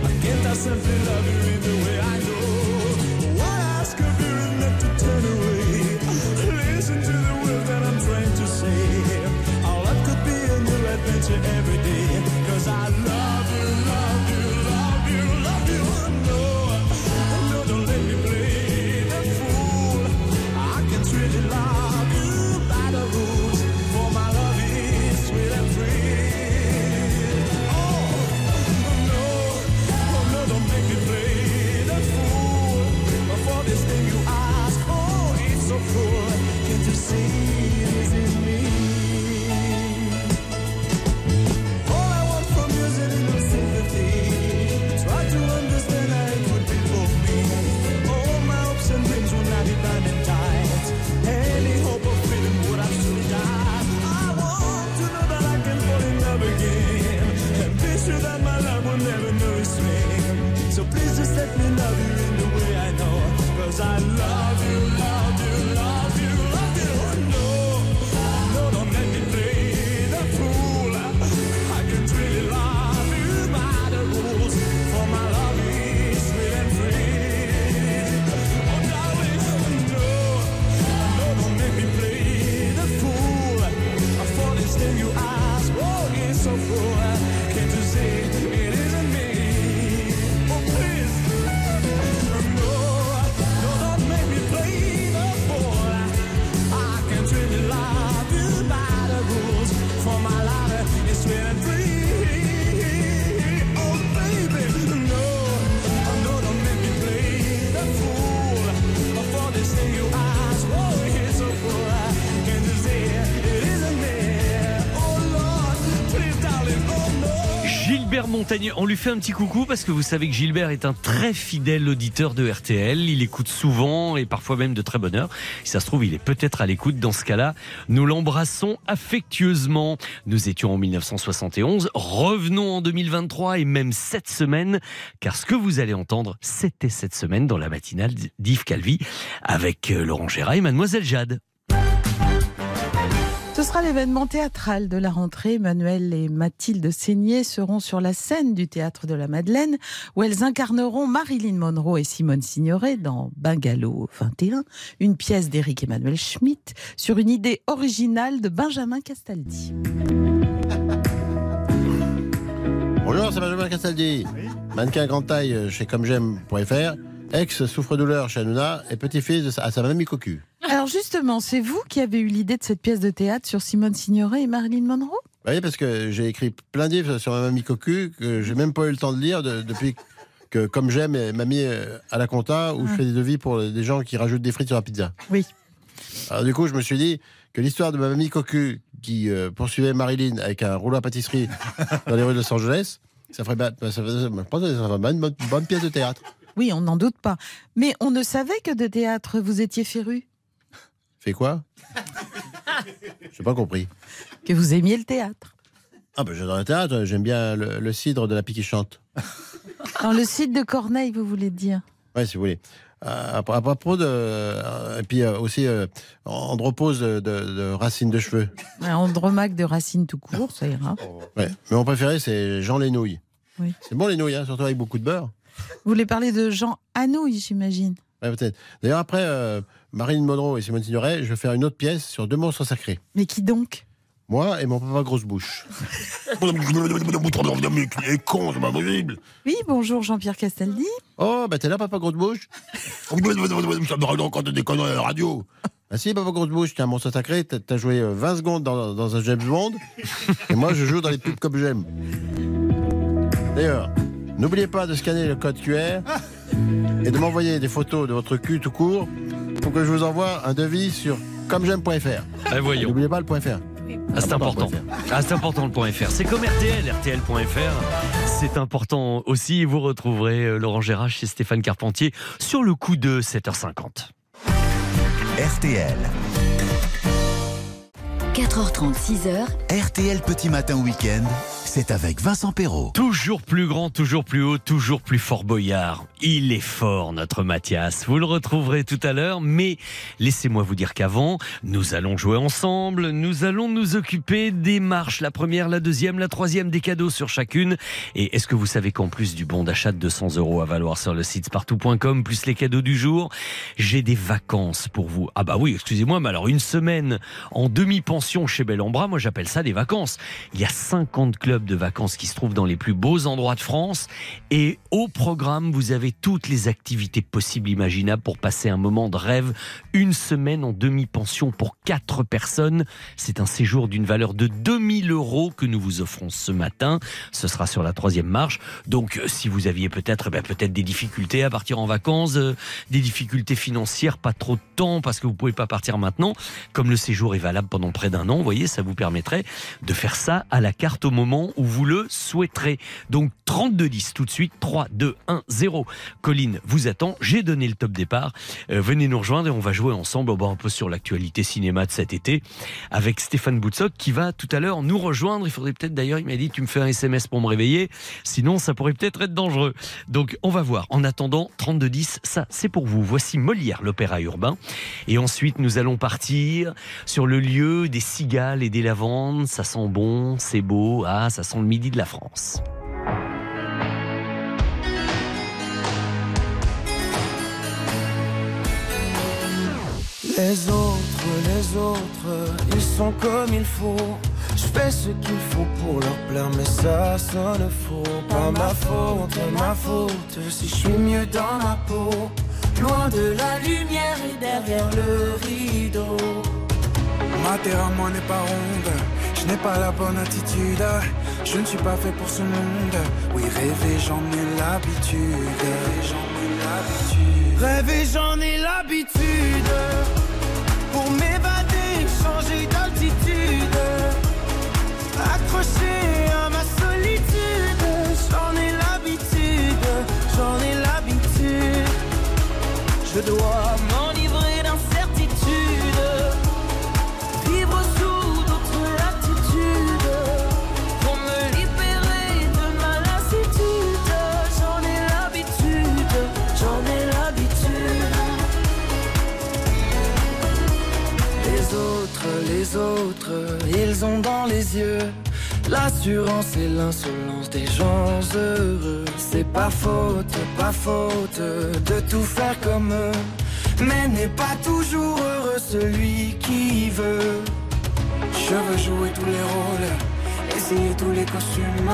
I can't I simply love you in the way I know. I ask of you is not to turn away. Listen to the words that I'm trying to say. Our love could be a new adventure every day. Cause I love On lui fait un petit coucou parce que vous savez que Gilbert est un très fidèle auditeur de RTL. Il écoute souvent et parfois même de très bonne heure. Si ça se trouve, il est peut-être à l'écoute. Dans ce cas-là, nous l'embrassons affectueusement. Nous étions en 1971, revenons en 2023 et même cette semaine, car ce que vous allez entendre, c'était cette semaine dans la matinale d'Yves Calvi avec euh, Laurent Gérard et Mademoiselle Jade. Ce sera l'événement théâtral de la rentrée. Emmanuel et Mathilde Seigné seront sur la scène du théâtre de la Madeleine, où elles incarneront Marilyn Monroe et Simone Signoret dans Bungalow 21, une pièce d'Éric Emmanuel Schmitt sur une idée originale de Benjamin Castaldi. Bonjour, c'est Benjamin Castaldi. Mannequin grande taille euh, chez commejaime.fr, ex souffre-douleur chez Hanouna et petit-fils de sa- à sa mamie cocu. Alors justement, c'est vous qui avez eu l'idée de cette pièce de théâtre sur Simone Signoret et Marilyn Monroe? Oui, parce que j'ai écrit plein de livres sur ma mamie cocu que j'ai même pas eu le temps de lire de- depuis que, comme j'aime, m'a mis euh, à la compta où je Ah. fais des devis pour des gens qui rajoutent des frites sur la pizza. Oui. Alors du coup, je me suis dit que l'histoire de ma mamie cocu qui euh, poursuivait Marilyn avec un rouleau à pâtisserie dans les rues de Los Angeles, ça ferait, bien- ça ferait- ça une bonne, bonne pièce de théâtre. Oui, on n'en doute pas. Mais on ne savait que de théâtre vous étiez féru, Fait quoi? J'ai pas compris. que vous aimiez le théâtre. Ah ben j'adore le théâtre, j'aime bien le, le cidre de la pique qui chante. Dans le site de Corneille, vous voulez dire Ouais, si vous voulez. Euh, à, à propos de. euh, et puis euh, aussi, euh, andropause de, de, de racines de cheveux. Ouais, Andromaque de racine tout court, ça ira. Ouais. Mais mon préféré, c'est Jean les nouilles. Oui. C'est bon les nouilles, hein, surtout avec beaucoup de beurre. Vous voulez parler de Jean Anouilh, j'imagine. Ouais, peut-être. D'ailleurs, après euh, Marilyn Monroe et Simone Signoret, je vais faire une autre pièce sur deux monstres sacrés. Mais qui donc? Moi et mon papa grosse bouche. Il est con, c'est pas *laughs* possible. Oui, bonjour Jean-Pierre Castaldi. Oh, bah t'es là, papa grosse bouche? Ça me rend encore de déconner à la *laughs* radio. Ah si, papa grosse bouche, t'es un monstre sacré, t'as t'as joué euh, 20 secondes dans, dans un James Bond, et moi je joue dans les pubs comme j'aime. D'ailleurs, n'oubliez pas de scanner le code QR et de m'envoyer des photos de votre cul tout court pour que je vous envoie un devis sur commej'aime.fr. Ah, voyons. N'oubliez pas le point .fr. Ah, c'est important. Ah, c'est important le point .fr. C'est comme RTL, RTL.fr. C'est important aussi. Vous retrouverez euh, Laurent Gérard chez Stéphane Carpentier sur le coup de 7h50. RTL. 4h30, 6h, RTL Petit Matin Week-end. C'est avec Vincent Perrault. Toujours plus grand, toujours plus haut, toujours plus fort boyard. Il est fort, notre Mathias. Vous le retrouverez tout à l'heure, mais laissez-moi vous dire qu'avant, nous allons jouer ensemble. Nous allons nous occuper des marches. La première, la deuxième, la troisième, des cadeaux sur chacune. Et est-ce que vous savez qu'en plus du bon d'achat de 200 euros à valoir sur le site spartou.com, plus les cadeaux du jour, j'ai des vacances pour vous. Ah bah oui, excusez-moi, mais alors une semaine en demi-pension chez Bellambra, moi j'appelle ça des vacances. Il y a 50 clubs de vacances qui se trouvent dans les plus beaux endroits de France. Et au programme, vous avez toutes les activités possibles, imaginables pour passer un moment de rêve. Une semaine en demi-pension pour quatre personnes. C'est un séjour d'une valeur de 2000 euros que nous vous offrons ce matin. Ce sera sur la troisième marche. Donc, euh, si vous aviez peut-être, eh ben, peut-être des difficultés à partir en vacances, euh, des difficultés financières, pas trop de temps parce que vous pouvez pas partir maintenant. Comme le séjour est valable pendant près d'un an, vous voyez, ça vous permettrait de faire ça à la carte au moment où vous le souhaiterez. Donc 3210 tout de suite, 3, 2, 1, 0. Colline vous attend, j'ai donné le top départ. Euh, venez nous rejoindre et on va jouer ensemble un peu sur l'actualité cinéma de cet été avec Stéphane Boutsock qui va tout à l'heure nous rejoindre. Il faudrait peut-être d'ailleurs, il m'a dit tu me fais un SMS pour me réveiller, sinon ça pourrait peut-être être dangereux. Donc on va voir. En attendant, 3210, ça c'est pour vous. Voici Molière, l'opéra urbain. Et ensuite nous allons partir sur le lieu des cigales et des lavandes. Ça sent bon, c'est beau, ah ça sent le midi de la France. Les autres, les autres, ils sont comme il faut. Je fais ce qu'il faut pour leur plaire, mais ça sonne faux. Pas ma faute, ma faute, si je suis mieux dans ma peau. Loin de la lumière et derrière le rideau. Ma terre à moi n'est pas ronde, je n'ai pas la bonne attitude, je ne suis pas fait pour ce monde. Oui, rêver, j'en ai l'habitude. Rêver, j'en ai l'habitude. Rêver, j'en ai l'habitude. Pour m'évader, changer d'altitude. Accroché à ma solitude, j'en ai l'habitude, j'en ai l'habitude. Je dois dans les yeux. L'assurance et l'insolence des gens heureux. C'est pas faute, pas faute de tout faire comme eux. Mais n'est pas toujours heureux celui qui veut. Je veux jouer tous les rôles, essayer tous les costumes,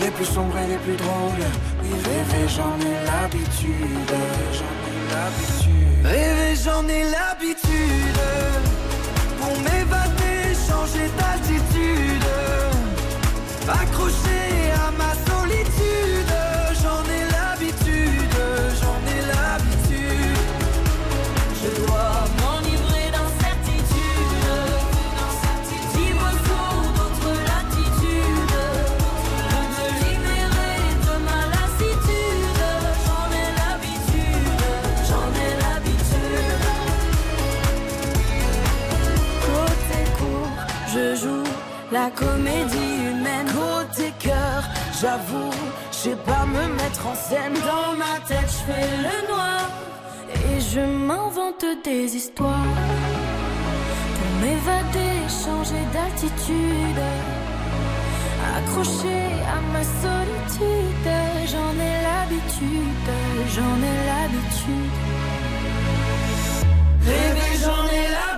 les plus sombres et les plus drôles. Oui, rêver, j'en ai l'habitude, j'en ai l'habitude. Rêver, j'en ai l'habitude. Pour changer d'altitude. Accroché à ma solitude, la comédie humaine. Côté cœur, j'avoue, je pas me mettre en scène. Dans ma tête, je fais le noir et je m'invente des histoires pour m'évader, changer d'attitude. Accroché à ma solitude, j'en ai l'habitude, j'en ai l'habitude. J'en ai l'habitude.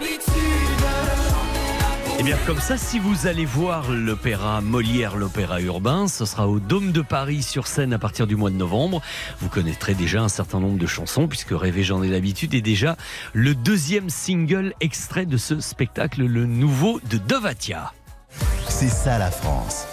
Eh bien, comme ça, si vous allez voir l'opéra Molière, l'opéra urbain, ce sera au Dôme de Paris sur scène à partir du mois de novembre. Vous connaîtrez déjà un certain nombre de chansons, puisque Rêver, j'en ai l'habitude est déjà le deuxième single extrait de ce spectacle, le nouveau de Dovatia. C'est ça la France.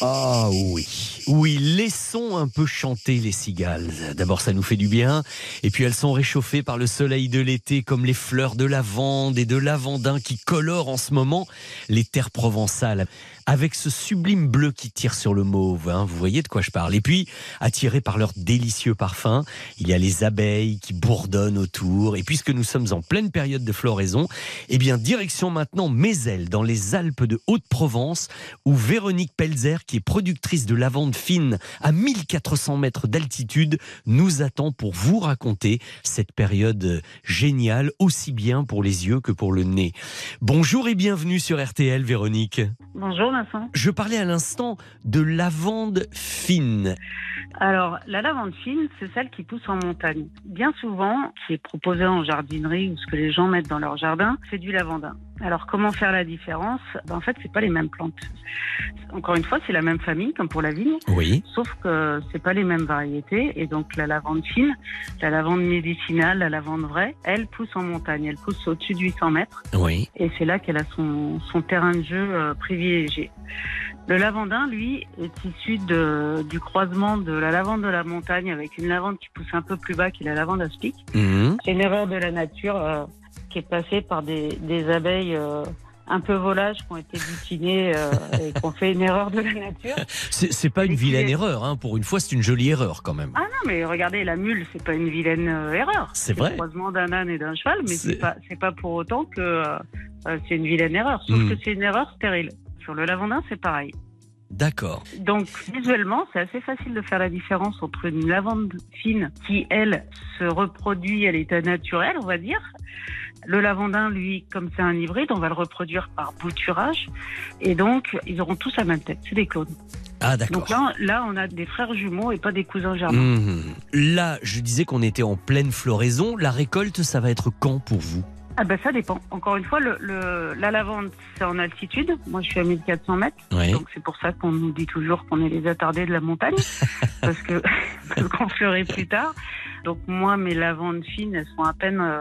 Ah oui. Oui, laissons un peu chanter les cigales. D'abord, ça nous fait du bien. Et puis, elles sont réchauffées par le soleil de l'été, comme les fleurs de lavande et de lavandin qui colorent en ce moment les terres provençales. Avec ce sublime bleu qui tire sur le mauve, hein, vous voyez de quoi je parle. Et puis, attirés par leur délicieux parfum, il y a les abeilles qui bourdonnent autour. Et puisque nous sommes en pleine période de floraison, eh bien, direction maintenant Mézel, dans les Alpes de Haute-Provence, où Véronique Pelzer, qui est productrice de lavande fine à 1400 mètres d'altitude, nous attend pour vous raconter cette période géniale, aussi bien pour les yeux que pour le nez. Bonjour et bienvenue sur RTL, Véronique. Bonjour Vincent. Je parlais à l'instant de lavande fine. Alors, la lavande fine, c'est celle qui pousse en montagne. Bien souvent, qui est proposée en jardinerie ou ce que les gens mettent dans leur jardin, c'est du lavandin. Alors, comment faire la différence? Ben, En fait, c'est pas les mêmes plantes. Encore une fois, c'est la même famille, comme pour la vigne. Oui. Sauf que c'est pas les mêmes variétés. Et donc, la lavande fine, la lavande médicinale, la lavande vraie, elle pousse en montagne. Elle pousse au-dessus de 800 mètres. Oui. Et c'est là qu'elle a son, son terrain de jeu euh, privilégié. Le lavandin, lui, est issu de, du croisement de la lavande de la montagne avec une lavande qui pousse un peu plus bas, qui est la lavande aspic. Mhm. C'est une erreur de la nature euh, qui est passée par des, des abeilles euh, un peu volages qui ont été butinées euh, et qui ont fait une erreur de la nature. *laughs* C'est pas une vilaine erreur, hein. pour une fois, c'est une jolie erreur quand même. Ah non, mais regardez, la mule, c'est pas une vilaine euh, erreur. C'est vrai. le croisement d'un âne et d'un cheval, mais C'est- pas, pas pour autant que euh, euh, c'est une vilaine erreur. Sauf Hmm. que c'est une erreur stérile. Sur le lavandin, c'est pareil. D'accord. Donc visuellement, c'est assez facile de faire la différence entre une lavande fine qui, elle, se reproduit à l'état naturel, on va dire. Le lavandin, lui, comme c'est un hybride, on va le reproduire par bouturage. Et donc, ils auront tous la même tête. C'est des clones. Ah d'accord. Donc là, là, on a des frères jumeaux et pas des cousins germains. Mhm. Là, je disais qu'on était en pleine floraison. La récolte, ça va être quand pour vous? Ah ben ça dépend. Encore une fois, le, le- la lavande, c'est en altitude. Moi, je suis à 1400 mètres. Oui. Donc c'est pour ça qu'on nous dit toujours qu'on est les attardés de la montagne. *laughs* parce que *laughs* qu'on fleurit plus tard. Donc moi, mes lavandes fines, elles sont à peine... euh,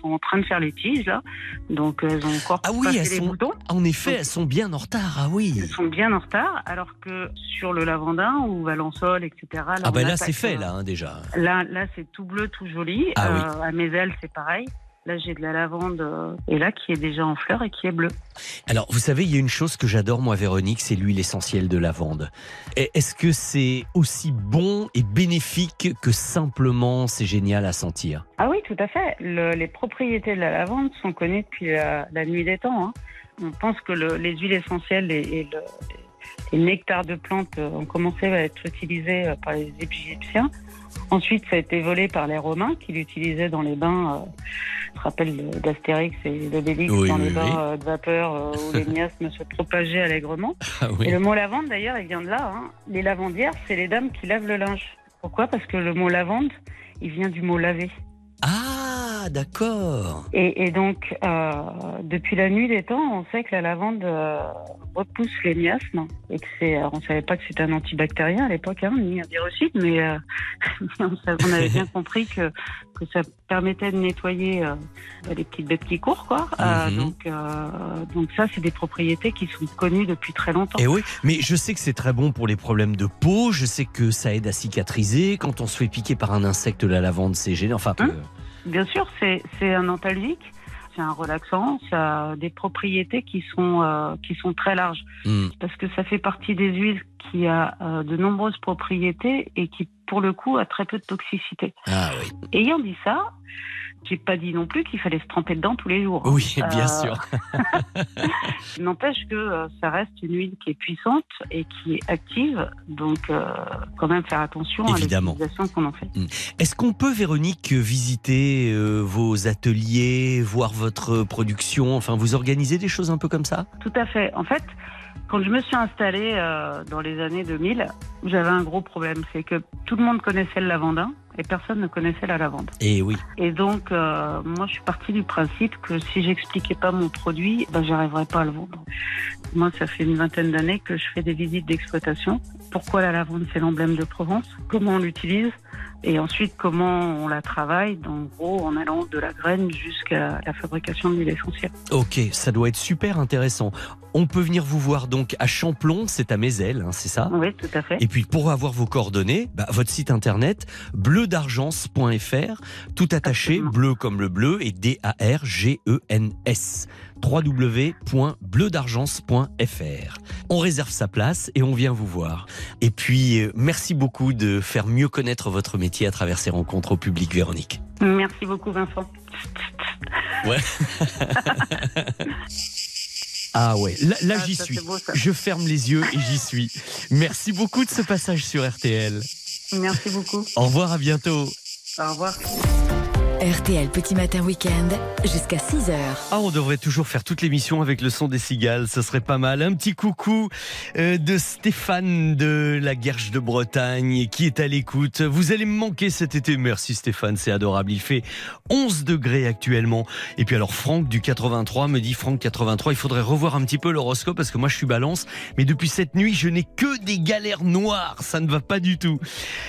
sont en train de faire les tiges, là. Donc elles ont encore Ah oui, elles les sont. boutons. En effet, elles sont bien en retard. Ah oui. Elles sont bien en retard, alors que sur le lavandin ou Valençol, etc. Là, Ah ben là, c'est fait euh, là hein, déjà. Là, là c'est tout bleu, tout joli. Ah oui. Euh, à mes ailes, c'est pareil. Là, j'ai de la lavande, euh, et là, qui est déjà en fleur et qui est bleue. Alors, vous savez, il y a une chose que j'adore, moi, Véronique, c'est l'huile essentielle de lavande. Est-ce que c'est aussi bon et bénéfique que simplement c'est génial à sentir? Ah oui, tout à fait. Le- les propriétés de la lavande sont connues depuis la, la nuit des temps. hein. On pense que le- les huiles essentielles et, et le, les nectars de plantes euh, ont commencé à être utilisés euh, par les Égyptiens Ensuite, ça a été volé par les Romains qui l'utilisaient dans les bains. Euh, je me rappelle de- d'Astérix et d'Obélix Oui, dans oui, les bains oui. euh, de vapeur euh, où les *laughs* miasmes se propageaient allègrement. Ah. Et le mot lavande, d'ailleurs, il vient de là. hein. Les lavandières, c'est les dames qui lavent le linge. Pourquoi? Parce que le mot lavande, il vient du mot laver. Ah, d'accord. Et, et donc, euh, depuis la nuit des temps, on sait que la lavande euh, repousse les miasmes et que c'est. alors, On savait pas que c'était un antibactérien à l'époque, hein, ni un viruside, mais euh, *laughs* on, avait bien compris que, que ça permettait de nettoyer euh, les petites bêtes qui courent, quoi. Euh, Mhm. donc, euh, donc ça, c'est des propriétés qui sont connues depuis très longtemps. Et Eh oui, mais je sais que c'est très bon pour les problèmes de peau, je sais que ça aide à cicatriser. Quand on se fait piquer par un insecte, la lavande, c'est gênant. Enfin, euh, Bien sûr, c'est un antalgique, c'est un relaxant, ça a des propriétés qui sont euh, qui sont très larges hmm. parce que ça fait partie des huiles qui a euh, de nombreuses propriétés et qui pour le coup a très peu de toxicité. Ah oui. Ayant dit ça, j'ai pas dit non plus qu'il fallait se tremper dedans tous les jours. Oui, bien Euh, sûr. *laughs* N'empêche que euh, ça reste une huile qui est puissante et qui est active, donc euh, quand même faire attention Évidemment. à l'utilisation qu'on en fait. Hmm. Est-ce qu'on peut, Véronique, visiter euh, vos ateliers, voir votre production? Enfin, vous organisez des choses un peu comme ça? Tout à fait. En fait, quand je me suis installée euh, dans les années 2000, j'avais un gros problème, c'est que tout le monde connaissait le lavandin et personne ne connaissait la lavande. Et oui. Et donc, euh, moi, je suis partie du principe que si j'expliquais pas mon produit, ben, j'arriverais pas à le vendre. Moi, ça fait une vingtaine d'années que je fais des visites d'exploitation. Pourquoi la lavande, c'est l'emblème de Provence? Comment on l'utilise? Et ensuite, comment on la travaille En gros, en allant de la graine jusqu'à la fabrication de l'huile essentielle. Ok, ça doit être super intéressant. On peut venir vous voir donc à Champlon, c'est à Mézel, hein, c'est ça Oui, tout à fait. Et puis pour avoir vos coordonnées, bah, votre site internet bleudargence.fr, tout attaché, bleu comme le bleu et D-A-R-G-E-N-S. www.bleudargence.fr. On réserve sa place et on vient vous voir. Et puis euh, merci beaucoup de faire mieux connaître votre métier à travers ces rencontres au public, Véronique. Merci beaucoup, Vincent. *laughs* Ouais. *laughs* Ah ouais, là, là, Ah, j'y suis. beau. Je ferme les yeux et j'y suis. Merci beaucoup de ce passage sur RTL. Merci beaucoup. Au revoir, à bientôt. Au revoir. RTL Petit Matin Week-end jusqu'à 6h. Ah, on devrait toujours faire toute l'émission avec le son des cigales, ce serait pas mal. Un petit coucou euh, de Stéphane de la Guerche de Bretagne qui est à l'écoute. Vous allez me manquer cet été. Merci Stéphane, c'est adorable. Il fait 11 degrés actuellement. Et puis alors Franck du 83 me dit Franck 83, il faudrait revoir un petit peu l'horoscope parce que moi je suis balance, mais depuis cette nuit je n'ai que des galères noires, ça ne va pas du tout.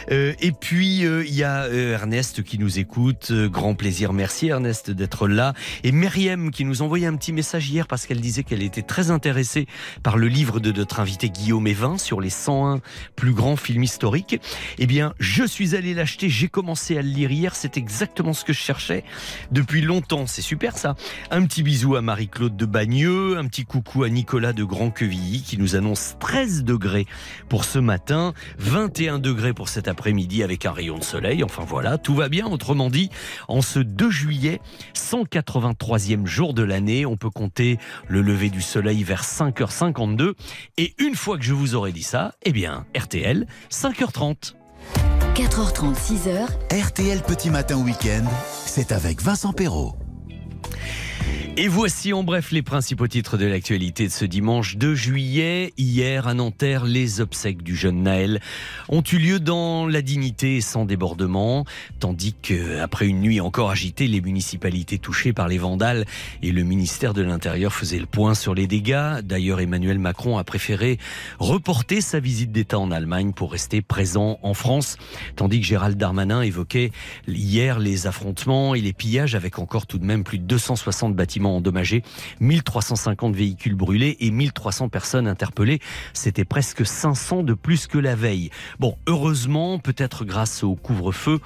Euh, et puis euh, il y a Ernest qui nous écoute, Euh, grand plaisir, merci Ernest d'être là. Et Myriam qui nous envoyait un petit message hier parce qu'elle disait qu'elle était très intéressée par le livre de notre invité Guillaume Evin sur les 101 plus grands films historiques. Eh bien, je suis allé l'acheter, j'ai commencé à le lire hier, c'est exactement ce que je cherchais depuis longtemps, c'est super ça. Un petit bisou à Marie-Claude de Bagneux, un petit coucou à Nicolas de Grand-Quevilly qui nous annonce 13 degrés pour ce matin, 21 degrés pour cet après-midi avec un rayon de soleil. Enfin voilà, tout va bien. Autrement dit, ce 2 juillet, 183e jour de l'année, on peut compter le lever du soleil vers 5h52. Et une fois que je vous aurai dit ça, eh bien, RTL, 5h30. 4h30, 6h. RTL Petit Matin Week-end, c'est avec Vincent Perrault. Et voici en bref les principaux titres de l'actualité de ce dimanche 2 juillet. Hier à Nanterre, les obsèques du jeune Naël ont eu lieu dans la dignité et sans débordement, tandis que après une nuit encore agitée, les municipalités touchées par les vandales et le ministère de l'Intérieur faisaient le point sur les dégâts. D'ailleurs, Emmanuel Macron a préféré reporter sa visite d'État en Allemagne pour rester présent en France, tandis que Gérald Darmanin évoquait hier les affrontements et les pillages avec encore tout de même plus de 260 bâtiments endommagés, 1350 véhicules brûlés et 1300 personnes interpellées. C'était presque 500 de plus que la veille. Bon, heureusement, peut-être grâce au couvre-feu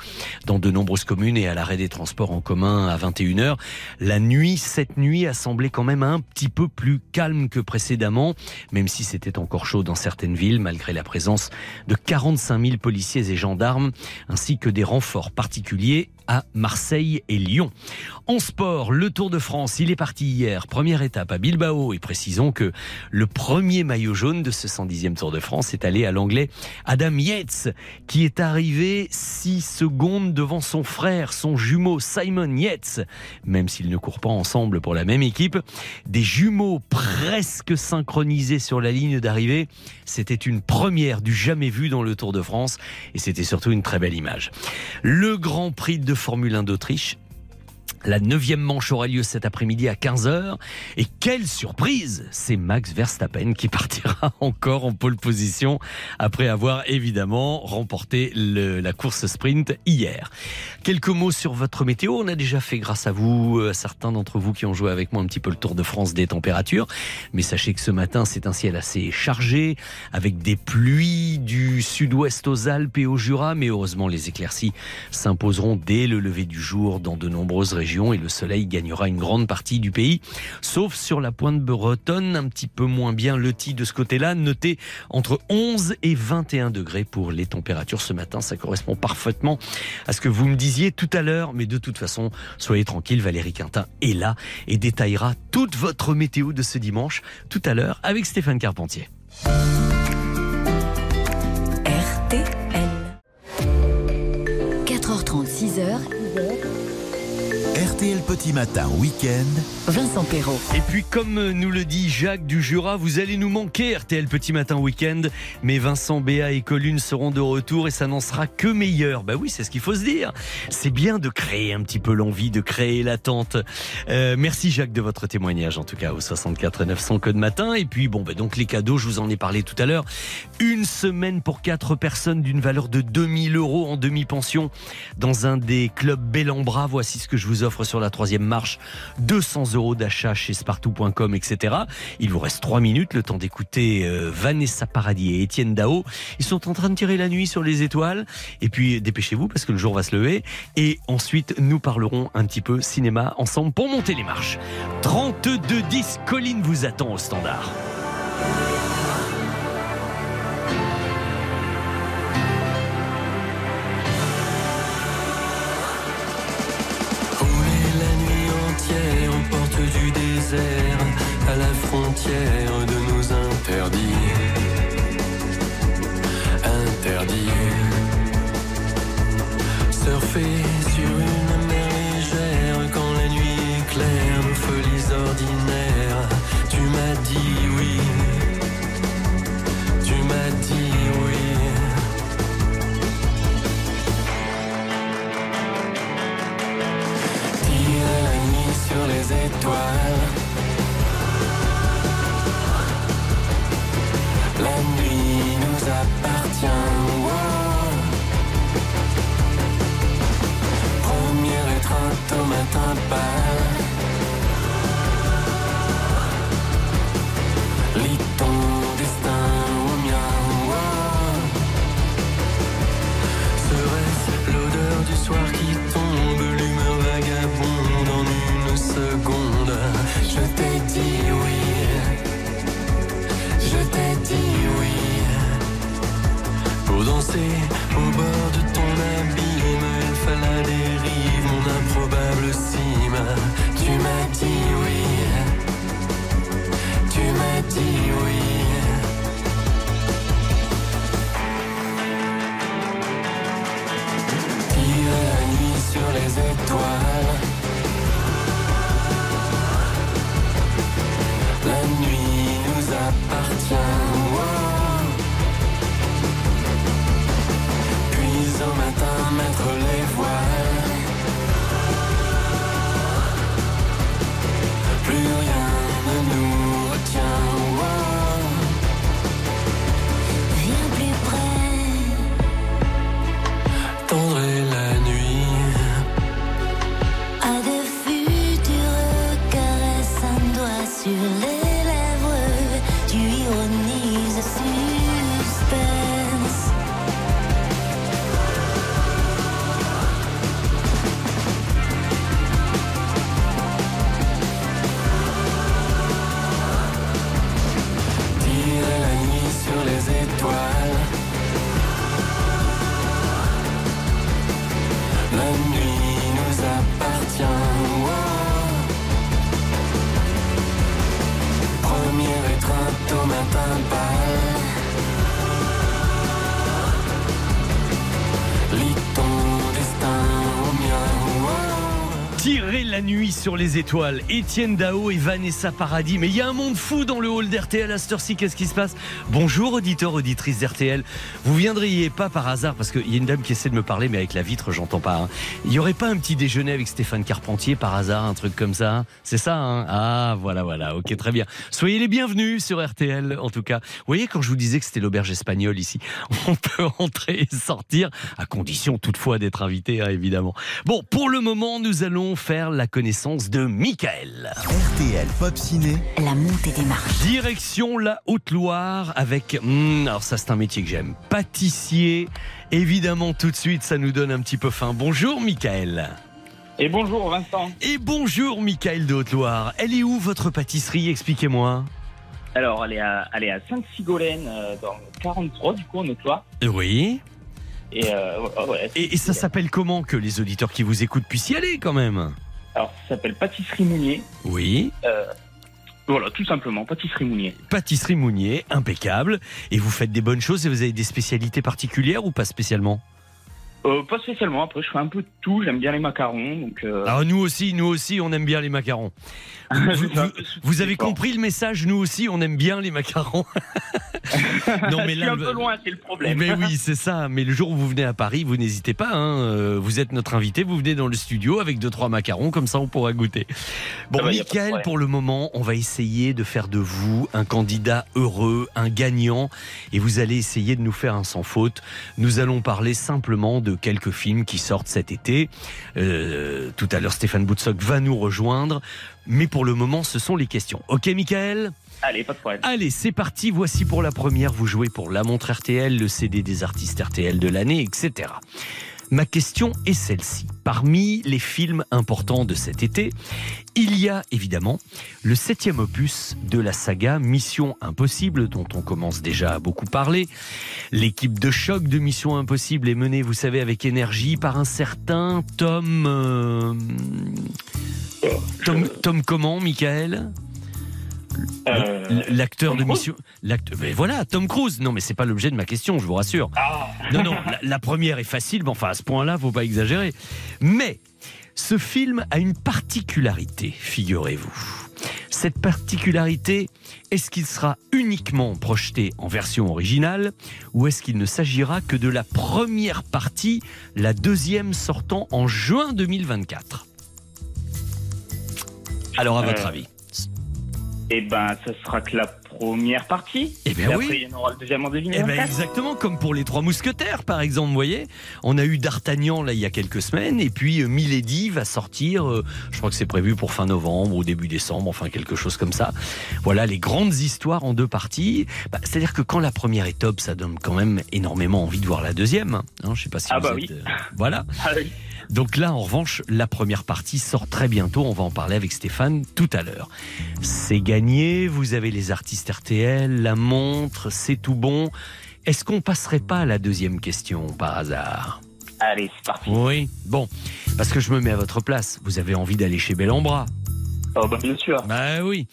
dans de nombreuses communes et à l'arrêt des transports en commun à 21h, la nuit, cette nuit a semblé quand même un petit peu plus calme que précédemment, même si c'était encore chaud dans certaines villes, malgré la présence de 45 000 policiers et gendarmes, ainsi que des renforts particuliers à Marseille et Lyon. En sport, le Tour de France, il est parti hier, première étape à Bilbao, et précisons que le premier maillot jaune de ce 110e Tour de France est allé à l'anglais Adam Yates, qui est arrivé 6 secondes devant son frère, son jumeau Simon Yates, même s'ils ne courent pas ensemble pour la même équipe. Des jumeaux presque synchronisés sur la ligne d'arrivée, c'était une première du jamais vu dans le Tour de France, et c'était surtout une très belle image. Le Grand Prix de Formule 1 d'Autriche la neuvième manche aura lieu cet après-midi à 15h. Et quelle surprise C'est Max Verstappen qui partira *laughs* encore en pole position après avoir évidemment remporté la course sprint hier. Quelques mots sur votre météo. On a déjà fait grâce à vous, euh, certains d'entre vous qui ont joué avec moi un petit peu le Tour de France des températures. Mais sachez que ce matin, c'est un ciel assez chargé avec des pluies du sud-ouest aux Alpes et au Jura. Mais heureusement, les éclaircies s'imposeront dès le lever du jour dans de nombreuses régions et le soleil gagnera une grande partie du pays, sauf sur la pointe bretonne, un petit peu moins bien loti de ce côté-là. Notez entre 11 et 21 degrés pour les températures ce matin. Ça correspond parfaitement à ce que vous me disiez tout à l'heure, mais de toute façon, soyez tranquille, Valérie Quintin est là et détaillera toute votre météo de ce dimanche tout à l'heure avec Stéphane Carpentier. RTL Petit Matin Week-end. Vincent Perrault. Et puis, comme nous le dit Jacques du Jura, vous allez nous manquer, RTL Petit Matin Week-end. Mais Vincent, Béa et Colune seront de retour et ça n'en sera que meilleur. Bah oui, c'est ce qu'il faut se dire. C'est bien de créer un petit peu l'envie, de créer l'attente. Euh, merci Jacques de votre témoignage, en tout cas, au 64 900 code matin. Et puis, bon, bah donc les cadeaux, je vous en ai parlé tout à l'heure. Une semaine pour quatre personnes d'une valeur de 2000 euros en demi-pension dans un des clubs bel en bras. Voici ce que je vous offre sur la troisième marche. 200 euros d'achat chez spartou.com, etc. Il vous reste trois minutes, le temps d'écouter euh, Vanessa Paradis et Étienne Dao. Ils sont en train de tirer la nuit sur les étoiles. Et puis, dépêchez-vous parce que le jour va se lever. Et ensuite, nous parlerons un petit peu cinéma ensemble pour monter les marches. 32-10, Colline vous attend au standard. À la frontière de nos interdits. Interdits. Surfer Danser au bord de ton abîme, il fallait la dérive, mon improbable cime. Tu m'as dit oui, tu m'as dit oui. La nuit sur les étoiles. Étienne Dao et Vanessa Paradis. Mais il y a un monde fou dans le hall d'RTL à cette. Qu'est-ce qui se passe? Bonjour, auditeurs, auditrices d'RTL. Vous viendriez pas par hasard, parce qu'il y a une dame qui essaie de me parler, mais avec la vitre, j'entends pas. hein. Il y aurait pas un petit déjeuner avec Stéphane Carpentier par hasard, un truc comme ça? C'est ça, hein? Ah, voilà, voilà. Ok, très bien. Soyez les bienvenus sur RTL, en tout cas. Vous voyez, quand je vous disais que c'était l'auberge espagnole ici, *laughs* on peut entrer et sortir, à condition toutefois d'être invité, hein, évidemment. Bon, pour le moment, nous allons faire la connaissance de Michael. RTL Pop Ciné. La montée des marches. Direction la Haute-Loire avec, hmm, alors ça c'est un métier que j'aime, pâtissier. Évidemment, tout de suite, ça nous donne un petit peu faim. Bonjour Michael. Et bonjour Vincent. Et bonjour Michael de Haute-Loire. Elle est où votre pâtisserie? Expliquez-moi. Alors, elle est à, elle est à Sainte-Sigolène, euh, dans le 43, du coup, en Haute-Loire. Oui. Et, euh, ouais, ouais, Et, et ça s'appelle comment que les auditeurs qui vous écoutent puissent y aller quand même? Alors, ça s'appelle Pâtisserie Mounier. Oui. Euh, voilà, tout simplement, Pâtisserie Mounier. Pâtisserie Mounier, impeccable. Et vous faites des bonnes choses et vous avez des spécialités particulières ou pas spécialement? Euh, pas spécialement, après, je fais un peu de tout. J'aime bien les macarons, donc... euh, Alors nous aussi, nous aussi, on aime bien les macarons. *laughs* Vous, vous- vous avez compris le message Nous aussi, on aime bien les macarons. *laughs* *laughs* non, mais je suis là, un peu loin, c'est le problème. Mais oui, c'est ça. Mais le jour où vous venez à Paris, vous n'hésitez pas. hein. Euh, Vous êtes notre invité. Vous venez dans le studio avec deux trois macarons, comme ça on pourra goûter. Bon, Ah bah, problème. pour le moment, on va essayer de faire de vous un candidat heureux, un gagnant, et vous allez essayer de nous faire un sans faute. Nous allons parler simplement de quelques films qui sortent cet été. Euh, tout à l'heure, Stéphane Boutsock va nous rejoindre. Mais pour le moment, ce sont les questions. Ok, Michael Allez, pas de problème. Allez, c'est parti. Voici pour la première. Vous jouez pour la montre RTL, le CD des artistes RTL de l'année, etc. Ma question est celle-ci. Parmi les films importants de cet été, il y a évidemment le septième opus de la saga Mission Impossible, dont on commence déjà à beaucoup parler. L'équipe de choc de Mission Impossible est menée, vous savez, avec énergie par un certain Tom... euh, Tom, Tom comment, Michael? Euh, L'acteur de mission. Mais voilà, Tom Cruise. Non, mais c'est pas l'objet de ma question, je vous rassure. Ah. Non, non, la, la première est facile, mais enfin, à ce point-là, faut pas exagérer. Mais ce film a une particularité, figurez-vous. Cette particularité, est-ce qu'il sera uniquement projeté en version originale ou est-ce qu'il ne s'agira que de la première partie, la deuxième sortant en juin 2024 Alors, à votre Euh, avis? Eh ben, ça sera que la première partie. Eh ben Et oui. Après, il y en aura le deuxième en Eh ben 2024. exactement comme pour les trois mousquetaires par exemple, vous voyez. On a eu D'Artagnan là il y a quelques semaines et puis euh, Milady va sortir, euh, je crois que c'est prévu pour fin novembre ou début décembre, enfin quelque chose comme ça. Voilà les grandes histoires en deux parties. Bah, C'est-à-dire que quand la première est top, ça donne quand même énormément envie de voir la deuxième. Hein, je sais pas si Ah vous bah êtes, oui. euh, voilà. *laughs* Ah oui. Donc là, en revanche, la première partie sort très bientôt. On va en parler avec Stéphane tout à l'heure. C'est gagné. Vous avez les artistes RTL, la montre, c'est tout bon. Est-ce qu'on passerait pas à la deuxième question par hasard? Allez, c'est parti. Oui. Bon, parce que je me mets à votre place. Vous avez envie d'aller chez Bellambra Oh, bah, bien sûr. Bah oui.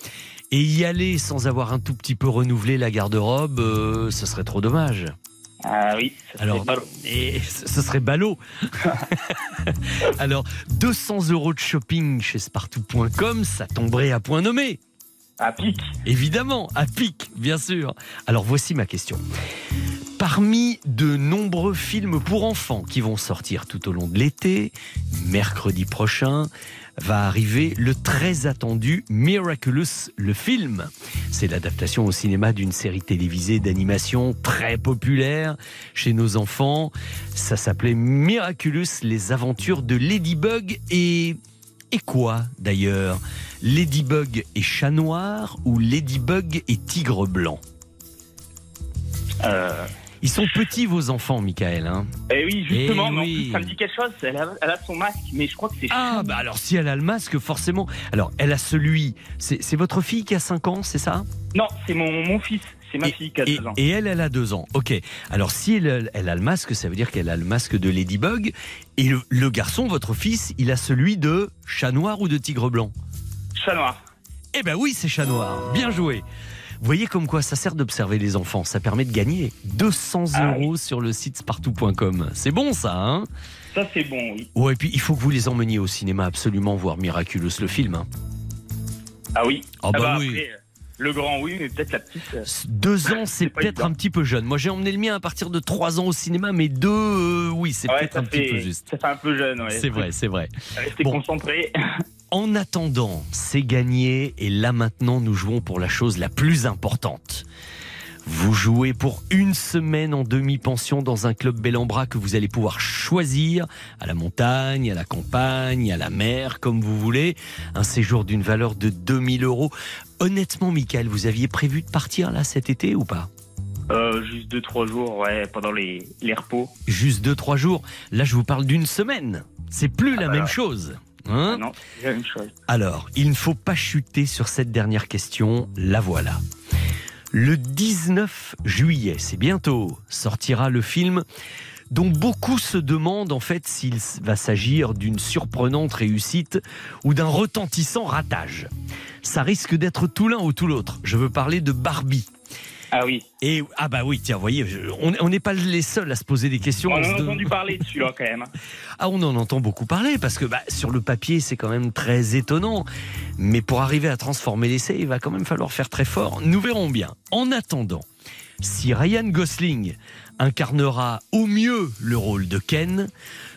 Et y aller sans avoir un tout petit peu renouvelé la garde-robe, euh, ce serait trop dommage. Ah oui, ça Alors, serait ballot. et ce ce serait ballot. *laughs* Alors, 200 euros de shopping chez spartou.com, ça tomberait à point nommé. À pic. Évidemment, à pic, bien sûr. Alors, voici ma question. Parmi de nombreux films pour enfants qui vont sortir tout au long de l'été, mercredi prochain, va arriver le très attendu Miraculous, le film. C'est l'adaptation au cinéma d'une série télévisée d'animation très populaire chez nos enfants. Ça s'appelait Miraculous, les aventures de Ladybug et... Et quoi d'ailleurs? Ladybug et chat noir ou Ladybug et tigre blanc? Euh, Ils sont petits vos enfants, Michael. Hein Eh oui, justement, Eh mais en plus, ça me dit quelque chose. Elle a, elle a son masque, mais je crois que c'est. Ah, bah alors si elle a le masque, forcément. Alors, elle a celui. C'est votre fille qui a 5 ans, c'est ça? Non, c'est mon, mon fils. C'est ma fille qui a et, deux ans. et elle, elle a 2 ans. Ok. Alors, si elle, elle a le masque, ça veut dire qu'elle a le masque de Ladybug. Et le, le garçon, votre fils, il a celui de chat noir ou de tigre blanc? Chat noir. Eh ben oui, c'est chat noir. Bien joué. Vous voyez comme quoi ça sert d'observer les enfants. Ça permet de gagner 200 Ah euros sur le site spartou.com. C'est bon ça, hein? Ça c'est bon, oui. Ouais, et puis il faut que vous les emmeniez au cinéma absolument voir Miraculous, le film. hein. Ah oui. Ah bah oui. après, le grand, oui, mais peut-être la petite. euh, Deux ans, c'est peut-être un petit peu jeune. Moi, j'ai emmené le mien à partir de trois ans au cinéma, mais deux, euh, oui, c'est ouais, peut-être un petit peu juste. Ça fait un peu jeune, ouais. C'est vrai, c'est vrai. Restez Bon. concentrés. *laughs* En attendant, c'est gagné et là maintenant nous jouons pour la chose la plus importante. Vous jouez pour une semaine en demi-pension dans un club bel en bras que vous allez pouvoir choisir à la montagne, à la campagne, à la mer, comme vous voulez. Un séjour d'une valeur de 2000 euros. Honnêtement, Michael, vous aviez prévu de partir là cet été ou pas? Euh, juste deux, trois jours, ouais, pendant les, les repos. Juste deux, trois jours. Là, je vous parle d'une semaine. C'est plus la bah même là. chose. Hein Ah non, c'est la même chose. Alors, il ne faut pas chuter sur cette dernière question, la voilà. Le 19 juillet, c'est bientôt, sortira le film dont beaucoup se demandent en fait s'il va s'agir d'une surprenante réussite ou d'un retentissant ratage. Ça risque d'être tout l'un ou tout l'autre. Je veux parler de Barbie. Ah oui. Et ah bah oui, tiens, vous voyez, je- on n'est pas les seuls à se poser des questions. On en a de- entendu parler de celui-là quand même. *laughs* ah, on en entend beaucoup parler parce que bah, sur le papier, c'est quand même très étonnant. Mais pour arriver à transformer l'essai, il va quand même falloir faire très fort. Nous verrons bien. En attendant, si Ryan Gosling incarnera au mieux le rôle de Ken,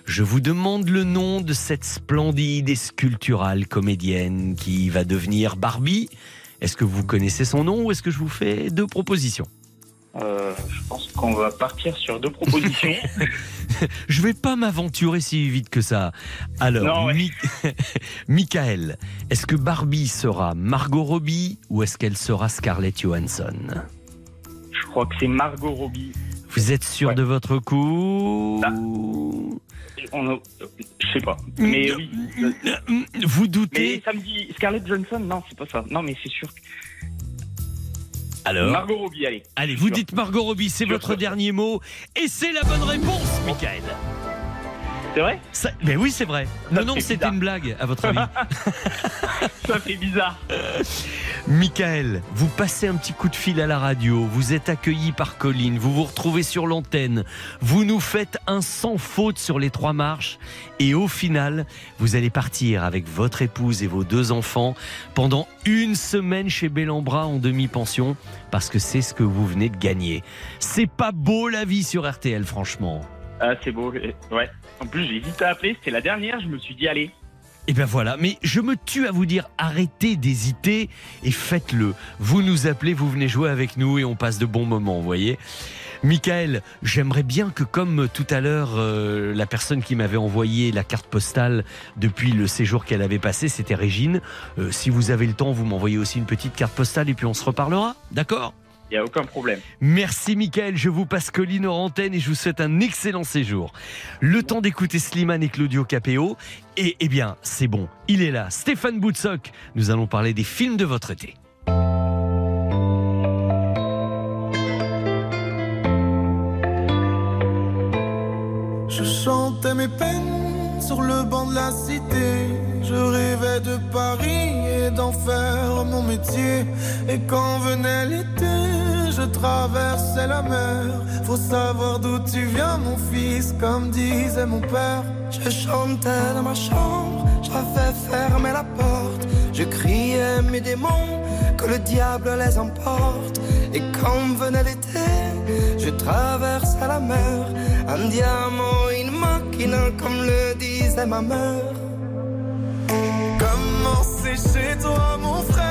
je vous demande le nom de cette splendide et sculpturale comédienne qui va devenir Barbie. Est-ce que vous connaissez son nom ou est-ce que je vous fais deux propositions? Euh, je pense qu'on va partir sur deux propositions. *laughs* *laughs* Je vais pas m'aventurer si vite que ça. Alors, Non, ouais. Mi- *laughs* Michael, est-ce que Barbie sera Margot Robbie ou est-ce qu'elle sera Scarlett Johansson? Je crois que c'est Margot Robbie. Vous êtes sûr de votre coup? On a- Je sais pas. Mais oui. Vous doutez Mais samedi, Scarlett Johnson, non, c'est pas ça. Non, mais c'est sûr. Alors Margot Robbie, allez. Allez, vous dites Margot Robbie, c'est votre dernier mot et c'est la bonne réponse, Michael. C'est vrai Ça- Mais oui, c'est vrai. Non, non, c'était une blague, à votre avis. *laughs* Ça fait bizarre. Michael, vous passez un petit coup de fil à la radio, vous êtes accueilli par Colline, vous vous retrouvez sur l'antenne, vous nous faites un sans faute sur les trois marches et au final, vous allez partir avec votre épouse et vos deux enfants pendant une semaine chez Bellambra en demi-pension parce que c'est ce que vous venez de gagner. C'est pas beau la vie sur RTL, franchement. Ah, c'est beau. Ouais. En plus, j'ai hésité à appeler. C'était la dernière. Je me suis dit, allez. Et ben voilà, mais je me tue à vous dire arrêtez d'hésiter et faites-le. Vous nous appelez, vous venez jouer avec nous et on passe de bons moments, vous voyez. Michael, j'aimerais bien que comme tout à l'heure, euh, la personne qui m'avait envoyé la carte postale depuis le séjour qu'elle avait passé, c'était Régine. Euh, si vous avez le temps, vous m'envoyez aussi une petite carte postale et puis on se reparlera, d'accord? Il n'y a aucun problème. Merci Mickaël, je vous passe Colline hors antenne et je vous souhaite un excellent séjour. Le temps d'écouter Slimane et Claudio Capéo. Et eh bien, c'est bon, il est là, Stéphane Boutsock. Nous allons parler des films de votre été. Je chantais mes peines sur le banc de la cité. Je rêvais de Paris et d'en faire mon métier. Et quand venait l'été, je traversais la mer. Faut savoir d'où tu viens, mon fils, comme disait mon père. Je chantais dans ma chambre, j'avais fermé la porte. Je criais mes démons, que le diable les emporte. Et quand venait l'été, je traversais la mer. Un diamant, une machina, comme le disait ma mère. Comment c'est chez toi, mon frère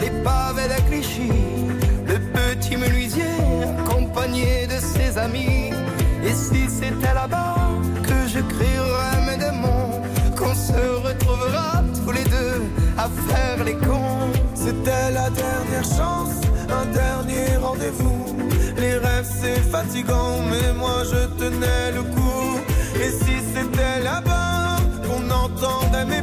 les pavés de Clichy, le petit menuisier accompagné de ses amis. Et si c'était là-bas que je crierais mes démons, qu'on se retrouvera tous les deux à faire les cons. C'était la dernière chance, un dernier rendez-vous. Les rêves c'est fatigant, mais moi je tenais le coup. Et si c'était là-bas qu'on entendait mes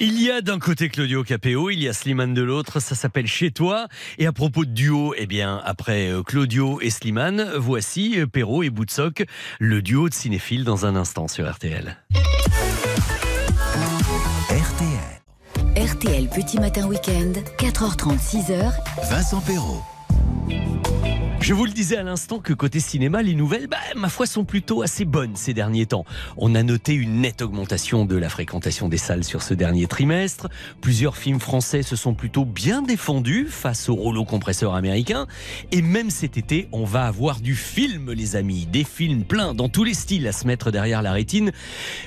Il y a d'un côté Claudio Capéo, il y a Slimane de l'autre, ça s'appelle Chez toi. Et à propos de duo, eh bien, après euh, Claudio et Slimane, voici euh, Perrault et Boutsock, le duo de cinéphiles dans un instant sur RTL. RTL Petit Matin Week-end, 4h30, 6h. Vincent Perrault. Je vous le disais à l'instant que côté cinéma, les nouvelles, bah, ma foi, sont plutôt assez bonnes ces derniers temps. On a noté une nette augmentation de la fréquentation des salles sur ce dernier trimestre. Plusieurs films français se sont plutôt bien défendus face au rouleau compresseur américain. Et même cet été, on va avoir du film, les amis. Des films pleins dans tous les styles à se mettre derrière la rétine.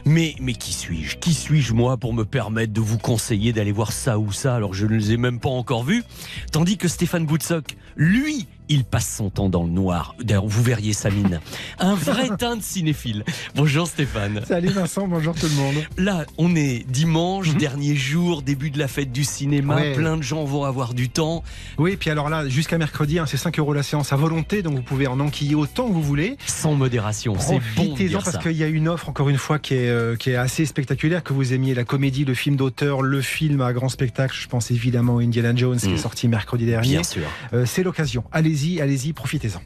Mais, mais qui suis-je? Qui suis-je moi pour me permettre de vous conseiller d'aller voir ça ou ça? Alors je ne les ai même pas encore vus Tandis que Stéphane Boutsock, lui, il passe son temps dans le noir. D'ailleurs, vous verriez sa mine. Un vrai *laughs* teint de cinéphile. Bonjour Stéphane. Salut Vincent, bonjour tout le monde. Là, on est dimanche, dernier jour, début de la fête du cinéma. Ouais. Plein de gens vont avoir du temps. Oui, puis alors là, jusqu'à mercredi, hein, c'est 5 euros la séance à volonté, donc vous pouvez en enquiller autant que vous voulez. Sans modération, c'est bon de dire parce qu'il y a une offre, encore une fois, qui est, euh, qui est assez spectaculaire, que vous aimiez la comédie, le film d'auteur, le film à grand spectacle. Je pense évidemment à Indiana Jones, qui Mm. est sorti mercredi dernier. Bien sûr. Euh, c'est l'occasion. Allez-y, allez-y, profitez-en.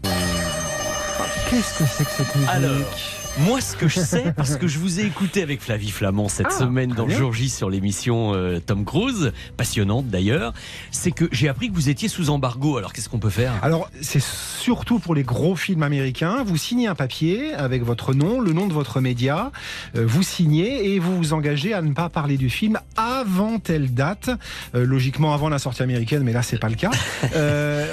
Qu'est-ce que c'est que cette musique? Alors, moi, ce que je sais, parce que je vous ai écouté avec Flavie Flamand cette Ah, semaine dans le bien. jour J sur l'émission euh, Tom Cruise, passionnante d'ailleurs, c'est que j'ai appris que vous étiez sous embargo. Alors, qu'est-ce qu'on peut faire? Alors, c'est surtout pour les gros films américains. Vous signez un papier avec votre nom, le nom de votre média. euh, vous signez et vous vous engagez à ne pas parler du film avant telle date. Euh, logiquement, avant la sortie américaine, mais là, c'est pas le cas. *laughs*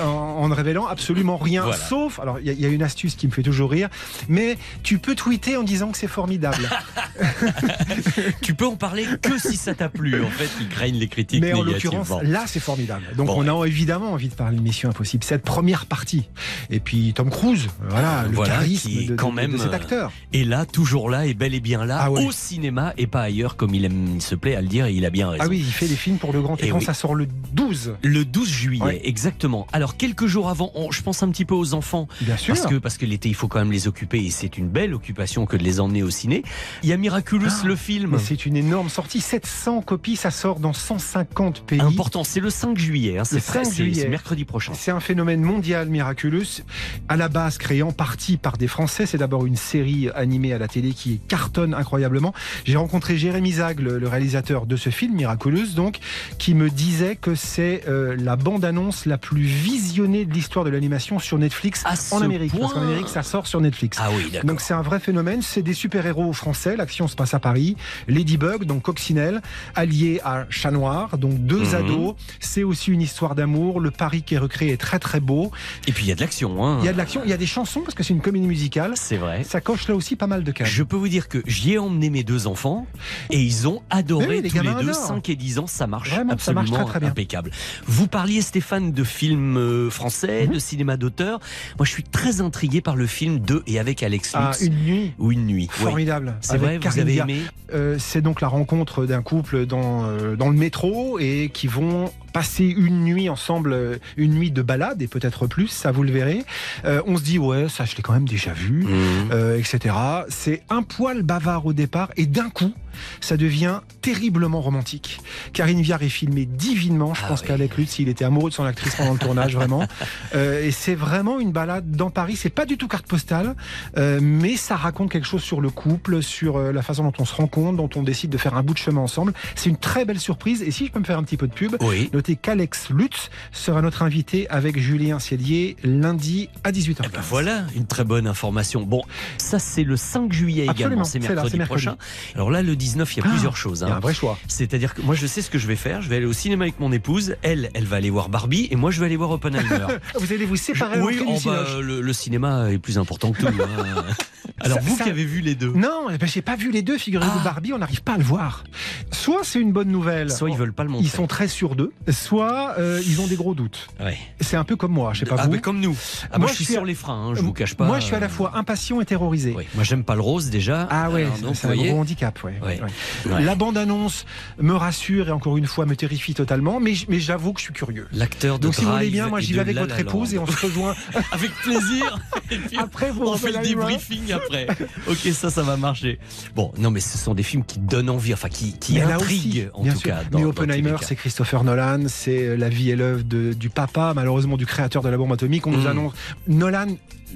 En, en ne révélant absolument rien. Voilà. Sauf, alors, il y, y a une astuce qui me fait toujours rire, mais tu peux en disant que c'est formidable. *laughs* Tu peux en parler que si ça t'a plu. En fait, ils craignent les critiques Mais en l'occurrence, là, c'est formidable. Donc, Bon, on a évidemment envie de parler de Mission Impossible. Cette première partie. Et puis, Tom Cruise, voilà, le voilà, charisme qui de, de- quand de- même de cet euh, acteur. est là, toujours là, et bel et bien là, Ah ouais. au cinéma et pas ailleurs, comme il, aime, il se plaît à le dire, et il a bien raison. Ah oui, il fait des films pour le grand Eh écran. oui. Ça sort le 12. Le 12 juillet, Ouais. exactement. Alors quelques jours avant, on- je pense un petit peu aux enfants, Bien sûr. parce que parce que l'été il faut quand même les occuper et c'est une belle occupation que de les emmener au ciné. Il y a Miraculous Ah, le film. C'est une énorme sortie. 700 copies, ça sort dans 150 pays. Important, c'est le 5 juillet, hein, c'est Le très- 5 c'est- juillet. c'est mercredi prochain. C'est un phénomène mondial Miraculous, à la base créé en partie par des Français. C'est d'abord une série animée à la télé qui cartonne incroyablement. J'ai rencontré Jérémy Zag, le, le réalisateur de ce film, Miraculous, donc, qui me disait que c'est euh, la bande-annonce la plus visionnée de l'histoire de l'animation sur Netflix À en Amérique. Parce point qu'en Amérique, ça sort sur Netflix. Ah oui, d'accord. Donc c'est un vrai phénomène phénomène, c'est des super-héros français. L'action se passe à Paris. Ladybug, donc Coccinelle, allié à Chat Noir, donc deux Mhm. ados. C'est aussi une histoire d'amour. Le Paris qui est recréé est très très beau. Et puis il y a de l'action. Hein. Il y a de l'action, il y a des chansons parce que c'est une comédie musicale. C'est vrai. Ça coche là aussi pas mal de cases. Je peux vous dire que j'y ai emmené mes deux enfants et ils ont adoré Oui, les tous les deux, adorent. 5 et 10 ans, ça marche Vraiment, ça absolument marche très, très bien. impeccable. Vous parliez Stéphane de films euh, français, Mhm. de cinéma d'auteur. Moi je suis très intrigué par le film de et avec Alex Ah, Lutz. une nuit. Ou une nuit. oui. Formidable. C'est vrai, vous avez aimé Euh, C'est donc la rencontre d'un couple dans, euh, dans le métro et qui vont passer une nuit ensemble, euh, une nuit de balade et peut-être plus, ça vous le verrez. Euh, on se dit ouais, ça je l'ai quand même déjà vu, Mhm. euh, etc. C'est un poil bavard au départ et d'un coup, ça devient terriblement romantique. Karine Viard est filmée divinement. Je Ah pense oui. qu'Alec Lutz, il était amoureux de son actrice pendant le tournage, vraiment. *laughs* Euh, et c'est vraiment une balade dans Paris. C'est pas du tout carte postale, euh, mais ça raconte quelque chose sur le couple, sur euh, la façon dont on se rencontre, dont on décide de faire un bout de chemin ensemble. C'est une très belle surprise. Et si je peux me faire un petit peu de pub, Oui. Notez qu'Alex Lutz sera notre invité avec Julien Cellier lundi à 18h15. Ben voilà, une très bonne information. Bon, ça c'est le 5 juillet Absolument, également, c'est mercredi, prochain. Alors là, le 19, il y a Ah, plusieurs choses. Il y a hein. un vrai choix. C'est-à-dire que moi, je sais ce que je vais faire. Je vais aller au cinéma avec mon épouse. Elle, elle va aller voir Barbie et moi, je vais aller voir Oppenheimer. *laughs* Vous allez vous séparer oui, l'entrée du oh, bah, le, le cinéma est plus important que tout. hein. *laughs* Alors Ça- vous ça- qui avez vu les deux, Non, eh ben, j'ai pas vu les deux, figurez-vous, Ah. Barbie, on n'arrive pas à le voir. Soit c'est une bonne nouvelle, soit ils veulent pas le montrer. ils sont très sûrs d'eux, soit euh, ils ont des gros doutes. Ouais. C'est un peu comme moi, je sais pas ah, vous. mais comme nous. Ah, moi, je suis sur les freins. hein, je vous cache pas. Moi, je suis à la euh, fois impatient et terrorisé. oui. Moi, j'aime pas le rose déjà. Ah ouais, c'est un gros handicap. Ouais. La bande-annonce me rassure et encore une fois me terrifie totalement, mais, j'avoue que je suis curieux. L'acteur de Donc si vous voulez bien, moi j'y vais avec La votre La épouse et on se rejoint. *laughs* Avec plaisir. *laughs* Après, vous on fait le l'humain. débriefing après. Ok, ça, ça va marcher. Bon, non, mais ce sont des films qui donnent envie, enfin qui, qui intriguent en tout cas. mais Oppenheimer, c'est Christopher Nolan, c'est la vie et l'œuvre du papa, malheureusement du créateur de la bombe atomique. On nous Mm. annonce Nolan.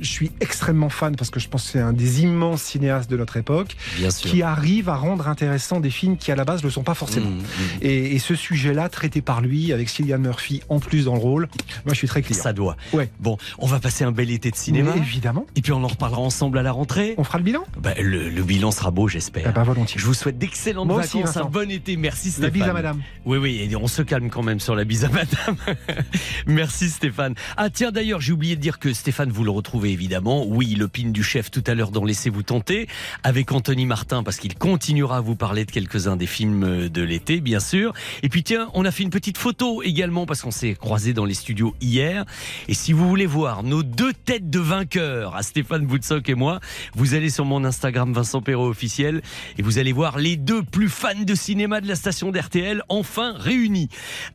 Je suis extrêmement fan parce que je pense que c'est un des immenses cinéastes de notre époque Bien sûr. qui arrive à rendre intéressant des films qui à la base ne le sont pas forcément. Mm, mm. Et, et ce sujet-là, traité par lui, avec Cillian Murphy en plus dans le rôle, moi je suis très client. Ça doit. Ouais. Bon, on va passer un bel été de cinéma. Mais évidemment. Et puis on en reparlera ensemble à la rentrée. On fera le bilan Bah, le, le bilan sera beau, j'espère. Ah bah, volontiers. Je vous souhaite d'excellentes Moi aussi, vacances, un bon été. Merci La Stéphane. bise à madame. Oui, oui, et on se calme quand même sur la bise à madame. *laughs* Merci Stéphane. Ah tiens, d'ailleurs, j'ai oublié de dire que Stéphane, vous le retrouvez évidemment. Oui, le pin du chef tout à l'heure dans Laissez-vous tenter, avec Anthony Martin, parce qu'il continuera à vous parler de quelques-uns des films de l'été, bien sûr. Et puis tiens, on a fait une petite photo également, parce qu'on s'est croisés dans les studios hier. Et si vous voulez voir nos deux têtes de vainqueurs, à Stéphane Boutsock et moi, vous allez sur mon Instagram Vincent Perrault officiel, et vous allez voir les deux plus fans de cinéma de la station d'RTL, enfin réunis.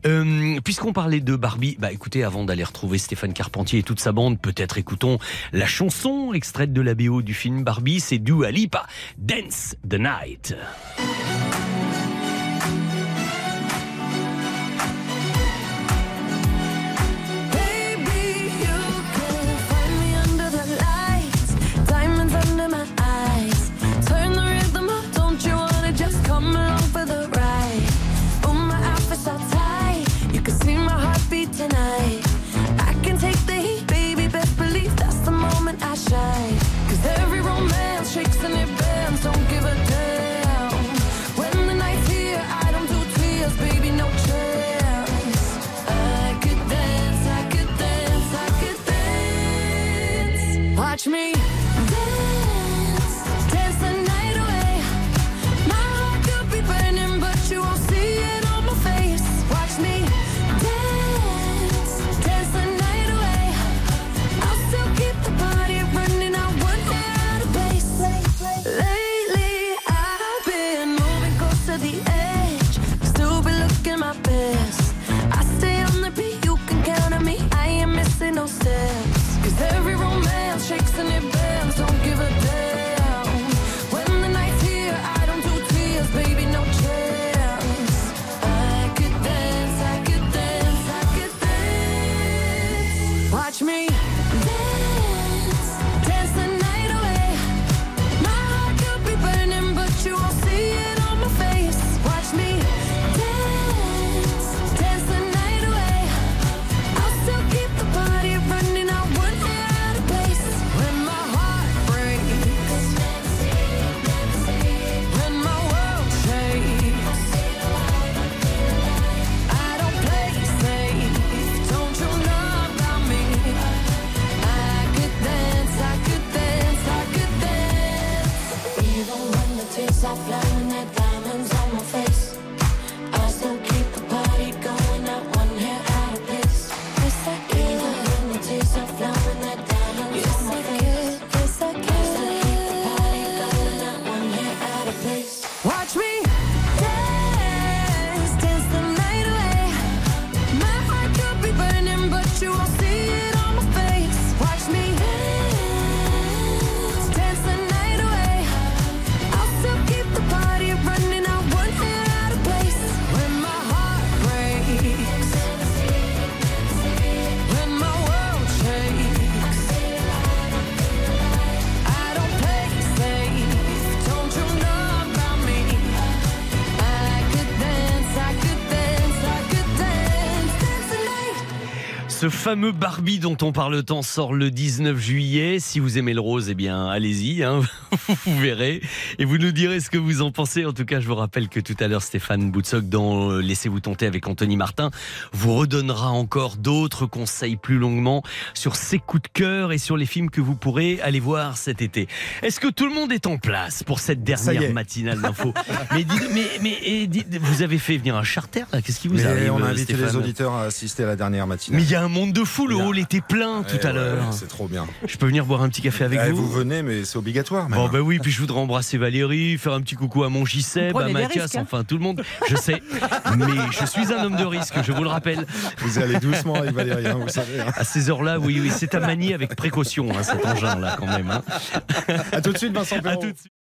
Euh, Puisqu'on parlait de Barbie, bah écoutez, avant d'aller retrouver Stéphane Carpentier et toute sa bande, peut-être écoutons la chanson extraite de la BO du film Barbie, c'est Dua Lipa, Dance the Night. Watch me fameux Barbie dont on parle tant sort le 19 juillet. Si vous aimez le rose, eh bien, allez-y, hein, *laughs* vous verrez. Et vous nous direz ce que vous en pensez. En tout cas, je vous rappelle que tout à l'heure, Stéphane Boutsock, dans euh, Laissez-vous tenter avec Anthony Martin, vous redonnera encore d'autres conseils plus longuement sur ses coups de cœur et sur les films que vous pourrez aller voir cet été. Est-ce que tout le monde est en place pour cette dernière matinale d'info? Mais, dites- mais, mais et dites- vous avez fait venir un charter là? Qu'est-ce qui vous Mais arrive on a invité les auditeurs à assister à la dernière matinale. mais il y a un monde de fou, le hall était plein tout Eh à ouais, l'heure. C'est trop bien. Je peux venir boire un petit café avec Eh, vous vous venez, mais c'est obligatoire. Bon bah oui, puis je voudrais embrasser Valérie, faire un petit coucou à mon Giseb, à Mathias, risques, hein. enfin tout le monde. Je sais, mais je suis un homme de risque, je vous le rappelle. Vous allez doucement avec Valérie, hein, vous savez. hein. À ces heures-là, oui, oui, c'est à manier avec précaution, hein, cet engin-là quand même. hein. À tout de suite, Vincent À Perrault. tout de suite.